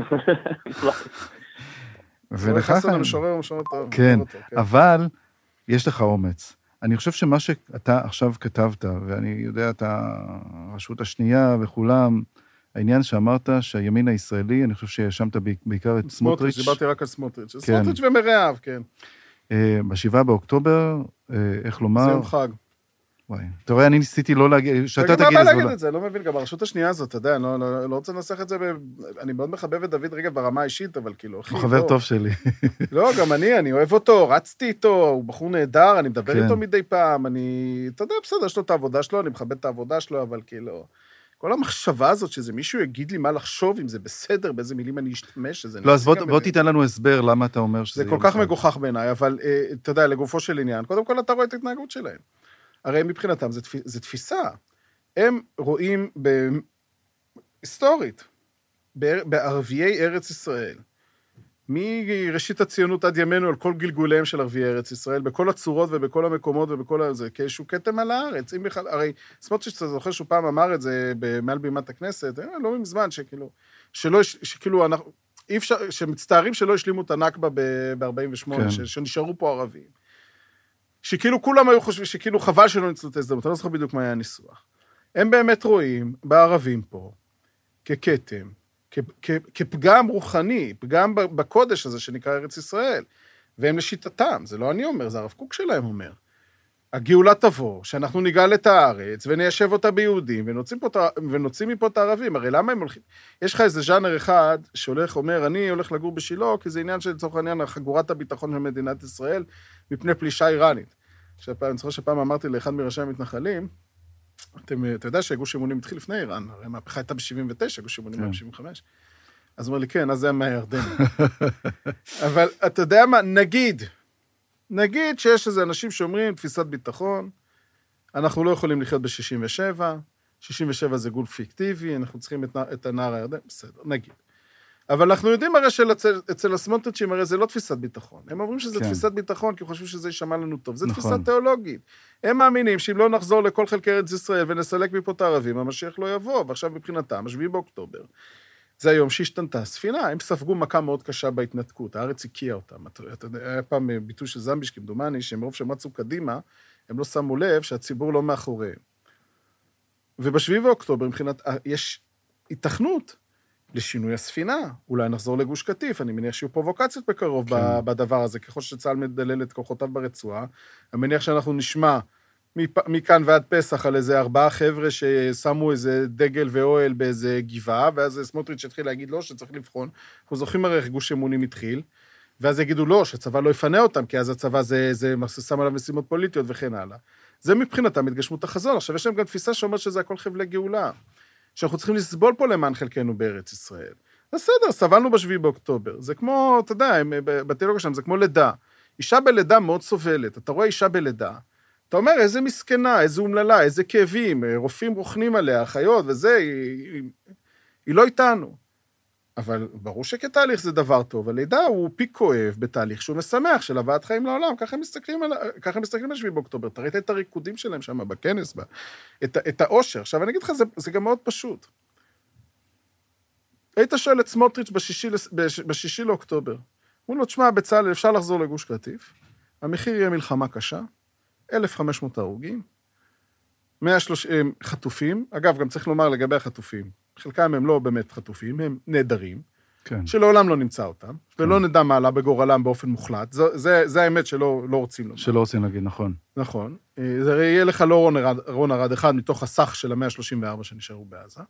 ולך, חסן חיים. המשורר הוא משורר טוב. כן, אבל יש לך אומץ. אני חושב שמה שאתה עכשיו כתבת, ואני יודע, אתה הרשות השנייה וכולם, העניין שאמרת שהימין הישראלי, אני חושב שהאשמת בעיקר את סמוטריץ', סמוטריץ', דיברתי רק על סמוטריץ'. כן. סמוטריץ' ומרעיו, כן. אה, בשבעה באוקטובר, אה, איך זה לומר, יום חג. וואי, אתה רואה, אני ניסיתי לא להגיד, שאתה תגיד את זה, להגיד אולי- את זה? לא מבין, גם הרשות השנייה הזאת, אתה יודע, אני לא- לא לא רוצה לנסח את זה, ב- אני מאוד מחבב את דוד רגב ברמה האישית, אבל כאילו, אחי, הוא חבר. טוב שלי. לא, גם אני, אני אוהב אותו, רצתי איתו, הוא בחור נהדר, אני מדבר כן. איתו מדי פעם, אני... אתה יודע, בסדר, יש לו את העבודה שלו, אני מכבד את העבודה שלו, אבל כאילו... כל המחשבה הזאת שזה מישהו יגיד לי מה לחשוב, אם זה בסדר, באיזה מילים אני אשתמש, שזה... לא, אז בוא- בוא. תיתן לנו הסבר למה אתה אומר שזה זה כל כך. מגוחך בעיניי, אבל אה, אתה יודע, לגופו של עניין, קודם כל אתה רואה את ההתנהגות שלהם. הרי מבחינתם זה, תפ- זה תפיסה. הם רואים ב... היסטורית, בער- בערביי ארץ ישראל, מראשית הציונות עד ימינו, על כל גלגוליהם של ערביי ארץ ישראל, בכל הצורות ובכל המקומות ובכל הזה, כאיזשהו כתם על הארץ. אם בכלל, הרי סמוטריץ', אתה זוכר שהוא פעם אמר את זה מעל בימת הכנסת, אה, לא מזמן, שכאילו, שלא, שכאילו, אנחנו, אי אפשר, שמצטערים שלא השלימו את הנכבה ב-48, כן. כן. שנשארו פה ערבים. שכאילו כולם היו חושבים, שכאילו חבל שלא ניצלו את ההזדמנות, אני לא זוכר בדיוק מה היה הניסוח. הם באמת רואים בערבים פה ככתם, כפגם רוחני, פגם בקודש הזה שנקרא ארץ ישראל. והם לשיטתם, זה לא אני אומר, זה הרב קוק שלהם אומר. הגאולה תבוא, שאנחנו נגאל את הארץ וניישב אותה ביהודים ונוציא, פה, ונוציא מפה את הערבים. הרי למה הם הולכים... יש לך איזה ז'אנר אחד שהולך, אומר, אני הולך לגור בשילה, כי זה עניין של, לצורך העניין, חגורת הביטחון של מדינת ישראל מפני פלישה איראנית. שפעם, אני זוכר שפעם אמרתי לאחד מראשי המתנחלים, אתם, אתה יודע שגוש אמונים התחיל לפני איראן, הרי המהפכה הייתה ב-79, גוש אמונים כן. היה ב-75. אז הוא אומר לי, כן, אז זה היה מהירדן. אבל אתה יודע מה, נגיד, נגיד שיש איזה אנשים שאומרים, תפיסת ביטחון, אנחנו לא יכולים לחיות ב-67, 67 זה גבול פיקטיבי, אנחנו צריכים את, את הנער הירדן, בסדר, נגיד. אבל אנחנו יודעים הרי שאצל הסמוטריצ'ים הרי זה לא תפיסת ביטחון. הם אומרים שזה כן. תפיסת ביטחון, כי הם חושבים שזה יישמע לנו טוב. זו נכון. תפיסה תיאולוגית. הם מאמינים שאם לא נחזור לכל חלקי ארץ ישראל ונסלק מפה את הערבים, המשיח לא יבוא. ועכשיו מבחינתם, השביעי באוקטובר, זה היום שהשתנתה הספינה. הם ספגו מכה מאוד קשה בהתנתקות, הארץ הקיאה אותם. היה פעם ביטוי של זמביש, כמדומני, שמרוב שהם רצו קדימה, הם לא שמו לב שהציבור לא מאחוריהם. ובשביעי באוקטובר, מבחינת, יש היתכנות לשינוי הספינה. אולי נחזור לגוש קטיף, אני מניח שיהיו פרובוקציות בקרוב כן. בדבר הזה, ככל שצה"ל מדלל את כוחותיו ברצועה. אני מניח שאנחנו נשמע מכאן ועד פסח על איזה ארבעה חבר'ה ששמו איזה דגל ואוהל באיזה גבעה, ואז סמוטריץ' התחיל להגיד לא, שצריך לבחון. אנחנו זוכרים הרי איך גוש אמונים התחיל, ואז יגידו לא, שהצבא לא יפנה אותם, כי אז הצבא זה, זה שם עליו משימות פוליטיות וכן הלאה. זה מבחינתם התגשמות החזון. עכשיו, יש להם גם תפיסה שאומרת שזה הכל חבלי גאולה. שאנחנו צריכים לסבול פה למען חלקנו בארץ ישראל. בסדר, סבלנו בשביעי באוקטובר. זה כמו, אתה יודע, הם- ב- בתיאולוגיה שלהם, זה כמו לידה. אישה בלידה מאוד סובלת. אתה רואה אישה בלידה, אתה אומר, איזה מסכנה, איזה אומללה, איזה כאבים, רופאים רוכנים עליה, אחיות וזה, היא, היא, היא לא איתנו. אבל ברור שכתהליך זה דבר טוב, הלידה הוא פיק כואב בתהליך שהוא משמח של הבאת חיים לעולם, ככה הם מסתכלים על, ככה הם מסתכלים על 7 באוקטובר. אתה ראית את הריקודים שלהם שם בכנס, ב, את, את האושר. עכשיו, אני אגיד לך, זה, זה גם מאוד פשוט. היית שואל את סמוטריץ' בשישי, בשישי לאוקטובר, אומרים לו, תשמע, בצלאל, אפשר לחזור לגוש קטיף, המחיר יהיה מלחמה קשה, 1,500 הרוגים, 130 חטופים, אגב, גם צריך לומר לגבי החטופים, חלקם הם לא באמת חטופים, הם נעדרים, כן. שלעולם לא נמצא אותם, ולא נדע מה עלה בגורלם באופן מוחלט. זה, זה, זה האמת שלא לא רוצים לומר. שלא רוצים להגיד, נכון. נכון. אה, זה הרי יהיה לך לא רון ארד, רון ארד אחד מתוך הסך של ה-134 שנשארו בעזה.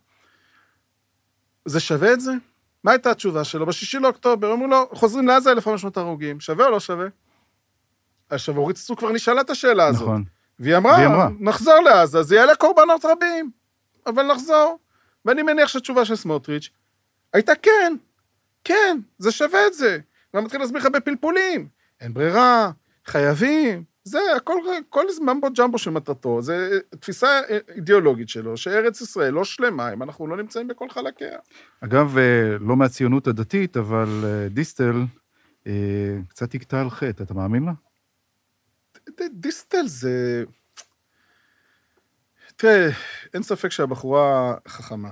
זה שווה את זה? מה הייתה התשובה שלו? בשישי לאוקטובר, אמרו לו, חוזרים לעזה 1,500 הרוגים, שווה או לא שווה? עכשיו, אורית סטרוק כבר נשאלה את השאלה הזאת. נכון. והיא אמרה, והיא אמרה. נחזור לעזה, זה יעלה קורבנות רבים, אבל נחזור. ואני מניח שהתשובה של סמוטריץ' הייתה כן, כן, זה שווה את זה. ואני מתחיל להסביר לך בפלפולים. אין ברירה, חייבים, זה הכל, כל ממבו ג'מבו של מטרתו, זה תפיסה אידיאולוגית שלו, שארץ ישראל לא שלמה אם אנחנו לא נמצאים בכל חלקיה. אגב, אה, לא מהציונות הדתית, אבל אה, דיסטל אה, קצת יקטע על חטא, אתה מאמין לה? דיסטל זה... תראה, אין ספק שהבחורה חכמה,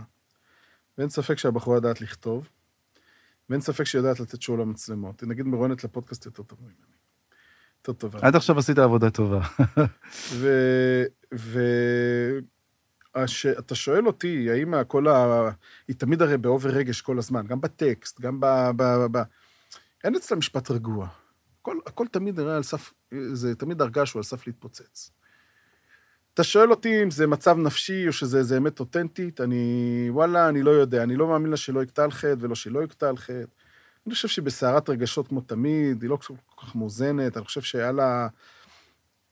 ואין ספק שהבחורה יודעת לכתוב, ואין ספק שהיא יודעת לתת שואו למצלמות. היא נגיד מרואיינת לפודקאסט יותר טוב ממני. יותר טובה. עד עכשיו עשית עבודה טובה. ו... ו... הש... אתה שואל אותי, האם כל ה... היא תמיד הרי באובר רגש כל הזמן, גם בטקסט, גם ב... ב... ב... אין אצלה משפט רגוע. הכל, הכל תמיד נראה על סף, זה תמיד הרגש שהוא על סף להתפוצץ. אתה שואל אותי אם זה מצב נפשי או שזה איזה אמת אותנטית, אני, וואלה, אני לא יודע, אני לא מאמין לה שלא יקטע על חטא ולא שלא יקטע על חטא. אני חושב שהיא בסערת רגשות כמו תמיד, היא לא כל כך מאוזנת, אני חושב שהיה לה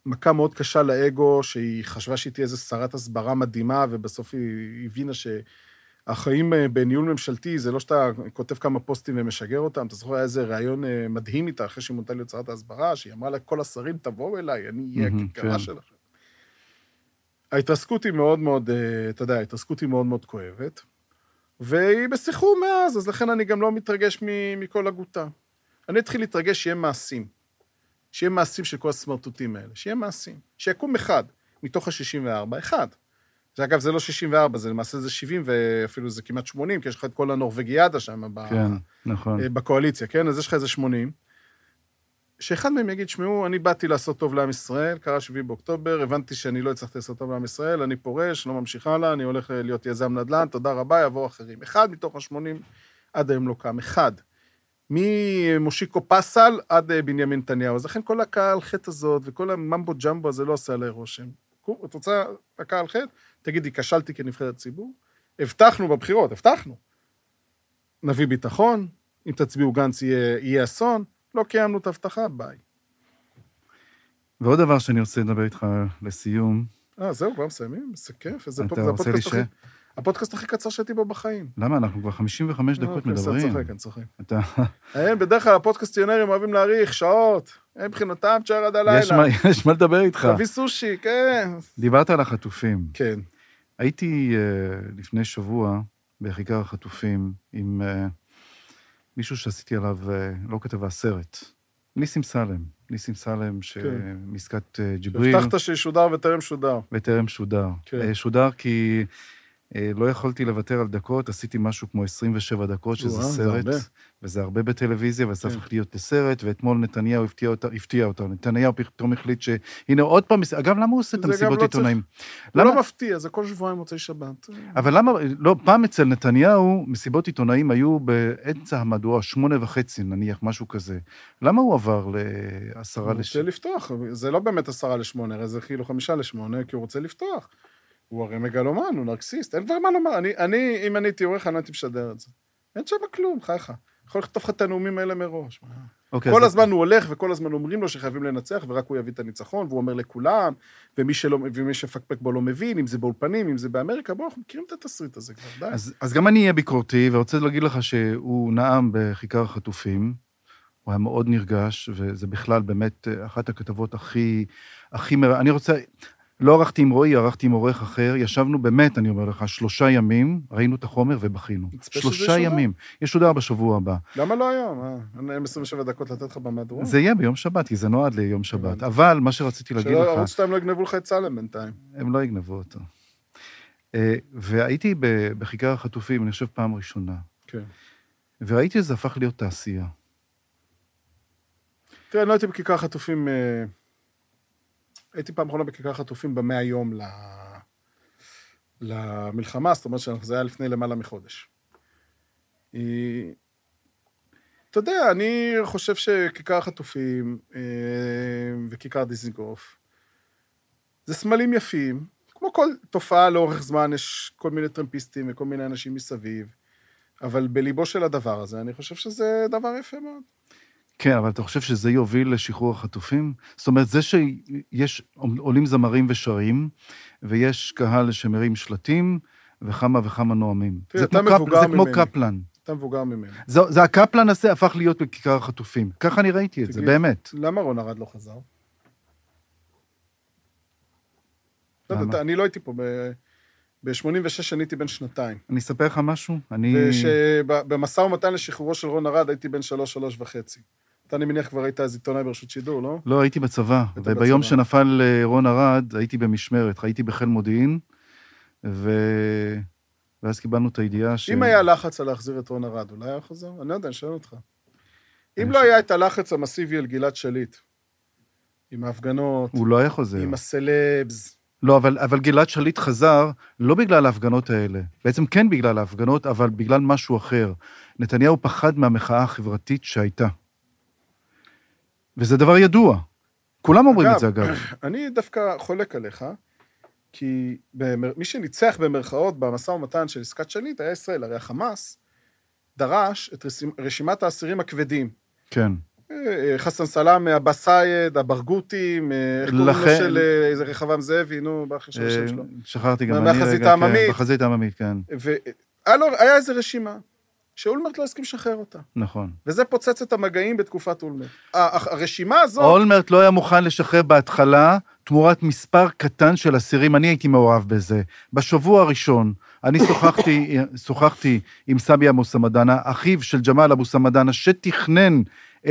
מכה מאוד קשה לאגו, שהיא חשבה שהיא תהיה איזו שרת הסברה מדהימה, ובסוף היא הבינה שהחיים אה, בניהול ממשלתי זה לא שאתה כותב כמה פוסטים ומשגר אותם, אתה זוכר, היה איזה ראיון אה, מדהים איתה אחרי שהיא מונתה להיות שרת ההסברה, שהיא אמרה לכל השרים, תבואו אליי, אני אהיה הכיכרה כן. שלכם. ההתרסקות היא מאוד מאוד, אה, אתה יודע, ההתרסקות היא מאוד מאוד כואבת, והיא בסחרור מאז, אז לכן אני גם לא מתרגש מכל הגותה. אני אתחיל להתרגש שיהיה מעשים. שיהיה מעשים של כל הסמרטוטים האלה. שיהיה מעשים. שיקום אחד מתוך ה-64, אחד. זה, אגב, זה לא 64, זה למעשה זה 70, ואפילו זה כמעט 80, כי יש לך את כל הנורבגיאדה שם ב- כן, נכון. אה, בקואליציה, כן? אז יש לך איזה 80. שאחד מהם יגיד, שמעו, אני באתי לעשות טוב לעם ישראל, קרה 7 באוקטובר, הבנתי שאני לא הצלחתי לעשות טוב לעם ישראל, אני פורש, לא ממשיך הלאה, אני הולך אה, להיות יזם נדל"ן, תודה רבה, יבואו אחרים. אחד מתוך ה-80 עד היום לא קם, אחד. ממושיקו פסל עד אה, בנימין נתניהו. אז לכן כל הקהל חטא הזאת וכל הממבו ג'מבו הזה לא עושה עליי רושם. את רוצה הקהל חטא? תגידי, כשלתי כנבחרת ציבור? הבטחנו בבחירות, הבטחנו. נביא ביטחון, אם תצביעו גנץ יהיה, יהיה אסון, לא קיימנו את ההבטחה, ביי. ועוד דבר שאני רוצה לדבר איתך לסיום, אה, זהו, כבר מסיימים? איזה כיף, איזה אתה פוד- זה רוצה להישאר? הפודקאסט הכי קצר שהייתי בו בחיים. למה? אנחנו כבר 55 דקות אה, מדברים. אני צוחק, אני צוחק. אתה... אין, בדרך כלל הפודקאסטיונרים אוהבים להאריך שעות. הם מבחינתם תשאר עד הלילה. יש מה- יש מה לדבר איתך. תביא סושי, כן. דיברת על החטופים. כן. הייתי אה, לפני שבוע בכיכר החטופים עם אה, מישהו שעשיתי עליו, אה, לא כתבה, סרט. ניסים סלם. ניסים סלם, שמעסקת אה, ג'יבריל, הבטחת שישודר וטרם שודר. וטרם שודר. כן. אה, שודר כי לא יכולתי לוותר על דקות, עשיתי משהו כמו 27 דקות, שזה זה סרט, הרבה. וזה הרבה בטלוויזיה, וזה כן. הפך להיות לסרט, ואתמול נתניהו הפתיע אותה, הפתיע אותה. נתניהו פתאום החליט שהנה עוד פעם, אגב, למה הוא עושה את זה המסיבות לא עיתונאים? זה למה- לא מפתיע, זה כל שבועיים מוצאי שבת. אבל למה, לא, פעם אצל נתניהו, מסיבות עיתונאים היו באמצע המהדורה, שמונה וחצי נניח, משהו כזה. למה הוא עבר לעשרה הוא לש... רוצה לפתוח, זה לא באמת עשרה לשמונה, הרי זה כאילו חמישה לשמונה, כי הוא רוצה לפתוח. הוא הרי מגלומן, הוא נרקסיסט, אין דבר מה לומר. אני, אני, אם אני הייתי עורך, אני הייתי משדר את זה. אין שם כלום, חייך. יכול לכתוב לך את הנאומים האלה מראש. מה? אוקיי, כל הזמן הוא הולך, וכל הזמן אומרים לו שחייבים לנצח, ורק הוא יביא את הניצחון, והוא אומר לכולם, ומי, שלא, ומי שפקפק בו לא מבין, אם זה באולפנים, אם זה באמריקה, בואו, אנחנו מכירים את התסריט הזה כבר, די. אז, אז גם אני אהיה ביקורתי, ורוצה להגיד לך שהוא נאם בכיכר החטופים, הוא היה מאוד נרגש, וזה בכלל באמת אה, אחת הכתבות הכי... הכי מר... אני רוצה... לא ערכתי עם רועי, ערכתי עם עורך אחר, ישבנו באמת, אני אומר לך, שלושה ימים, ראינו את החומר ובכינו. שלושה. ימים. ישודר בשבוע הבא. למה לא היום? אה, אין 27 דקות לתת לך במהדורה? זה יהיה ביום שבת, כי זה נועד ליום שבת. אבל מה שרציתי להגיד לך... ערוץ 2 לא יגנבו לך את סלם בינתיים. הם לא יגנבו אותו. אה, והייתי בכיכר החטופים, אני חושב פעם ראשונה, כן. וראיתי שזה הפך להיות תעשייה. תראה, אני לא הייתי בכיכר החטופים... אה, הייתי פעם אחרונה בכיכר החטופים במאה יום ל... למלחמה, זאת אומרת שזה היה לפני למעלה מחודש. היא- אתה יודע, אני חושב שכיכר החטופים אה, וכיכר דיזינגוף זה סמלים יפים. כמו כל תופעה לאורך זמן, יש כל מיני טרמפיסטים וכל מיני אנשים מסביב, אבל בליבו של הדבר הזה, אני חושב שזה דבר יפה מאוד. כן, אבל אתה חושב שזה יוביל לשחרור החטופים? זאת אומרת, זה שיש, עולים זמרים ושרים, ויש קהל שמרים שלטים, וכמה וכמה נואמים. תראה, זה אתה מבוגר זה כמו ממני. קפלן. אתה מבוגר ממנו. זה, זה הקפלן הזה הפך להיות בכיכר החטופים. ככה אני ראיתי את זה, באמת. למה רון ארד לא חזר? לא למה? אני לא הייתי פה, ב-86 אני הייתי בן שנתיים. אני אספר לך משהו? אני... ושבמשא ומתן לשחרורו של רון ארד הייתי בן שלוש, שלוש וחצי. אתה, אני מניח, כבר היית אז עיתונאי ברשות שידור, לא? לא, הייתי בצבא, וביום בצבא. שנפל אה, רון ארד, הייתי במשמרת, הייתי בחיל מודיעין, ו... ואז קיבלנו את הידיעה ש... אם היה לחץ על להחזיר את רון ארד, אולי היה חוזר? אני לא יודע, אני שואל אותך. אם לא ש- היה את הלחץ המסיבי על גלעד שליט, עם ההפגנות, הוא לא היה חוזר. עם הסלבס, לא, אבל, אבל גלעד שליט חזר לא בגלל ההפגנות האלה. בעצם כן בגלל ההפגנות, אבל בגלל משהו אחר. נתניהו פחד מהמחאה החברתית שהייתה. וזה דבר ידוע. כולם אומרים אגב, את זה, אגב. אני דווקא חולק עליך, כי במר... מי שניצח במרכאות במשא ומתן של עסקת שליט היה ישראל, הרי החמאס דרש את רשימ... רשימת האסירים הכבדים. כן. אה, אה, חסן סלאמה, עבאס סייד, הברגותים, אה, איך קוראים לו של איזה רחבעם זאבי, נו, באחר של השם שלו. שכחתי גם אני רגע. כן, בחזית העממית, כן, והיה איזו רשימה, שאולמרט לא הסכים לשחרר אותה. נכון. וזה פוצץ את המגעים בתקופת אולמרט. הרשימה הזאת... אולמרט לא היה מוכן לשחרר בהתחלה תמורת מספר קטן של אסירים, אני הייתי מעורב בזה. בשבוע הראשון, אני שוחחתי, שוחחתי עם סמי אבו סמדאנה, אחיו של ג'מאל אבו סמדאנה, שתכנן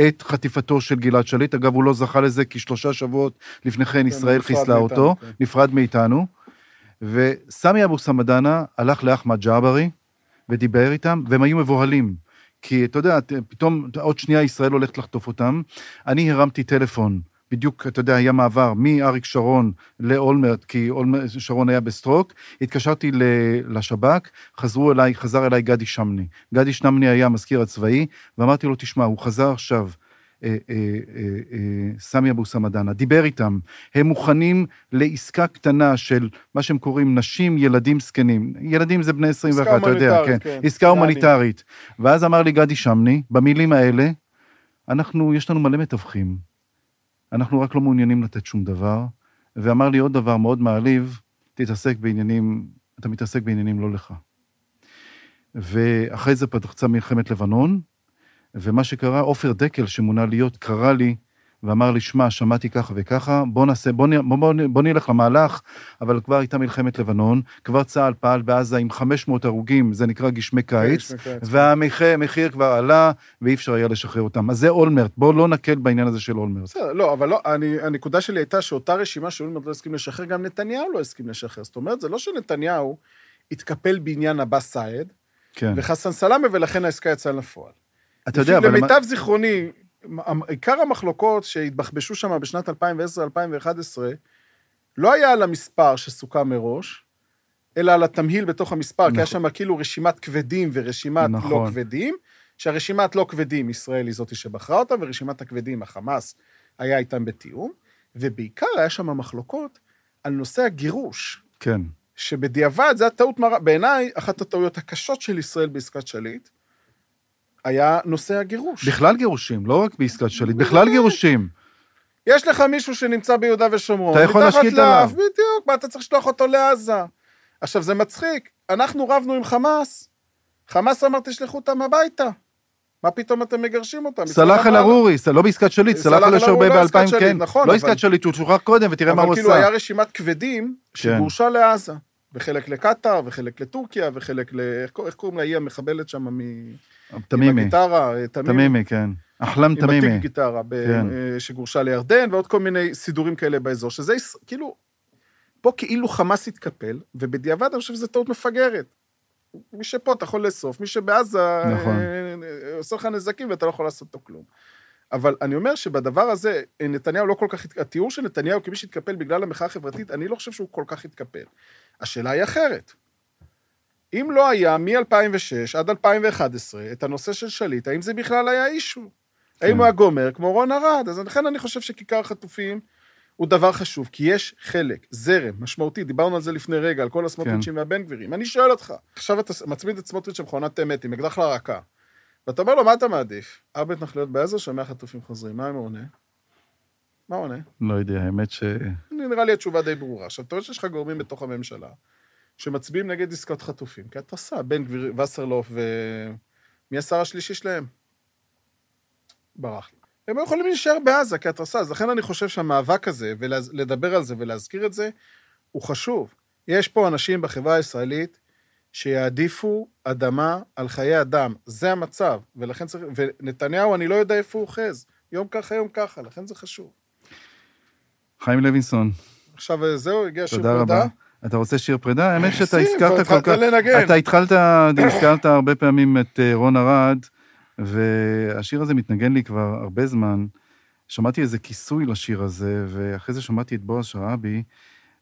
את חטיפתו של גלעד שליט. אגב, הוא לא זכה לזה, כי שלושה שבועות לפני כן ישראל נפרד חיסלה אותו, כן. נפרד מאיתנו. וסמי אבו סמדאנה הלך לאחמד ג'עברי ודיבר איתם, והם היו מבוהלים. כי אתה יודע, פתאום עוד שנייה ישראל הולכת לחטוף אותם. אני הרמתי טלפון, בדיוק, אתה יודע, היה מעבר מאריק שרון לאולמרט, כי אולמרט, שרון היה ב stroke, התקשרתי לשב"כ, חזרו אליי, חזר אליי גדי שמני. גדי שמני היה המזכיר הצבאי, ואמרתי לו, תשמע, הוא חזר עכשיו. אה, אה, אה, סמי אבו סמדאנה, דיבר איתם, הם מוכנים לעסקה קטנה של מה שהם קוראים נשים, ילדים זקנים. ילדים זה בני 21, אתה יודע, כן. כן. עסקה. הומניטרית. ואז אמר לי גדי שמני, במילים האלה, אנחנו, יש לנו מלא מתווכים, אנחנו רק לא מעוניינים לתת שום דבר, ואמר לי עוד דבר מאוד מעליב, תתעסק בעניינים, אתה מתעסק בעניינים לא לך. ואחרי זה פתחצה מלחמת לבנון, ומה שקרה, עופר דקל, שמונה להיות, קרא לי ואמר לי, שמע, שמעתי ככה וככה, בוא נעשה, בוא, בוא, בוא, בוא נלך למהלך, אבל כבר הייתה מלחמת לבנון, כבר צה"ל פעל בעזה עם 500 הרוגים, זה נקרא גשמי קיץ, קיץ, והמחיר המחיר כבר עלה, ואי אפשר היה לשחרר אותם. אז זה אולמרט, בואו לא נקל בעניין הזה של אולמרט. בסדר, לא, אבל לא, אני, הנקודה שלי הייתה שאותה רשימה שאולמרט לא הסכים לשחרר, גם נתניהו לא הסכים לשחרר. זאת אומרת, זה לא שנתניהו התקפל בעניין עבאס סייד כן. וחסן סלאמה, ולכן העסקה יצאה לפועל. אתה יודע, אבל... למיטב זיכרוני, עיקר המחלוקות שהתבחבשו שם בשנת 2010-2011, לא היה על המספר שסוכם מראש, אלא על התמהיל בתוך המספר, כי היה נכון. שם כאילו רשימת כבדים ורשימת לא נכון. כבדים, שהרשימת לא כבדים, ישראל היא זאתי שבחרה אותם, ורשימת הכבדים, החמאס, היה איתם בתיאום, ובעיקר היה שם מחלוקות על נושא הגירוש, כן. שבדיעבד זו הטעות מרה, בעיניי, אחת הטעויות הקשות של ישראל בעסקת שליט, היה נושא הגירוש. בכלל גירושים, לא רק בעסקת שליט, בכלל גירושים. יש לך מישהו שנמצא ביהודה ושומרון, אתה יכול להשקיט עליו. בדיוק, מה אתה צריך לשלוח אותו לעזה? עכשיו, זה מצחיק, אנחנו רבנו עם חמאס, חמאס אמר, תשלחו אותם הביתה. מה פתאום אתם מגרשים אותם? סלאח אל-ערורי, לא בעסקת שליט, סלאח אל-ערורי לא עסקת ב-2000, שליט, כן. נכון, לא עסקת שליט, הוא שוחרר קודם, ותראה מה הוא אבל כאילו. היה רשימת כבדים שגורשה לעזה, וחלק לקטאר, וחלק לטורקיה, וחלק ל... איך קוראים לה? היא המחבלת שם מ... עם תמימי, הגיטרה, אה, תמימי. תמימי, כן. אחלם עם תמימי. התיק גיטרה, כן. אה, שגורשה לירדן, ועוד כל מיני סידורים כאלה באזור, שזה כאילו, פה כאילו חמאס התקפל, ובדיעבד אני חושב שזו טעות מפגרת. מי שפה אתה יכול לאסוף, מי שבעזה נכון. אה, אה, עושה לך נזקים ואתה לא יכול לעשות איתו כלום. אבל אני אומר שבדבר הזה, נתניהו לא כל כך, הת- התיאור של נתניהו כמי שהתקפל בגלל המחאה החברתית, אני לא חושב שהוא כל כך התקפל. השאלה היא אחרת. אם לא היה מ-2006 עד 2011 את הנושא של שליט, האם זה בכלל היה אישו? האם הוא היה גומר כמו רון ארד? אז לכן אני חושב שכיכר החטופים הוא דבר חשוב, כי יש חלק, זרם, משמעותי, דיברנו על זה לפני רגע, על כל הסמוטריצ'ים והבן גבירים. אני שואל אותך, עכשיו אתה מצמיד את סמוטריץ' למכונת אמת עם אקדח לרקה, ואתה אומר לו, מה אתה מעדיף? ארבע התנחלויות בעזה, שומע חטופים חוזרים, מה הוא עונה? מה עונה? לא יודע, האמת ש... נראה לי התשובה די ברורה. עכשיו, אתה רואה שיש לך גורמים בתוך הממשלה שמצביעים נגד עסקאות חטופים, כי אתה עושה, בן גביר, וסרלוף ו... מי השר השלישי שלהם? ברח. הם לא יכולים להישאר בעזה כהתרסה, אז לכן אני חושב שהמאבק הזה, ולדבר על זה ולהזכיר את זה, הוא חשוב. יש פה אנשים בחברה הישראלית שיעדיפו אדמה על חיי אדם. זה המצב, ולכן צריך... ונתניהו, אני לא יודע איפה הוא אוחז. יום ככה, יום ככה, לכן זה חשוב. חיים לוינסון, עכשיו, זהו, הגיע שיר תודה. רבה. אתה רוצה שיר פרידה? האמת שאתה הזכרת כל כך... לנגן. אתה התחלת, הזכרת הרבה פעמים את אה, רון ארד, והשיר הזה מתנגן לי כבר הרבה זמן. שמעתי איזה כיסוי לשיר הזה, ואחרי זה שמעתי את בועז שרעבי,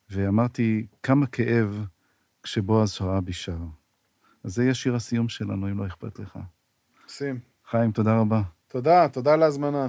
ואמרתי, כמה כאב כשבועז שרעבי שר. אז זה יהיה שיר הסיום שלנו, אם לא אכפת לך. שים. חיים, תודה רבה. תודה, תודה על ההזמנה.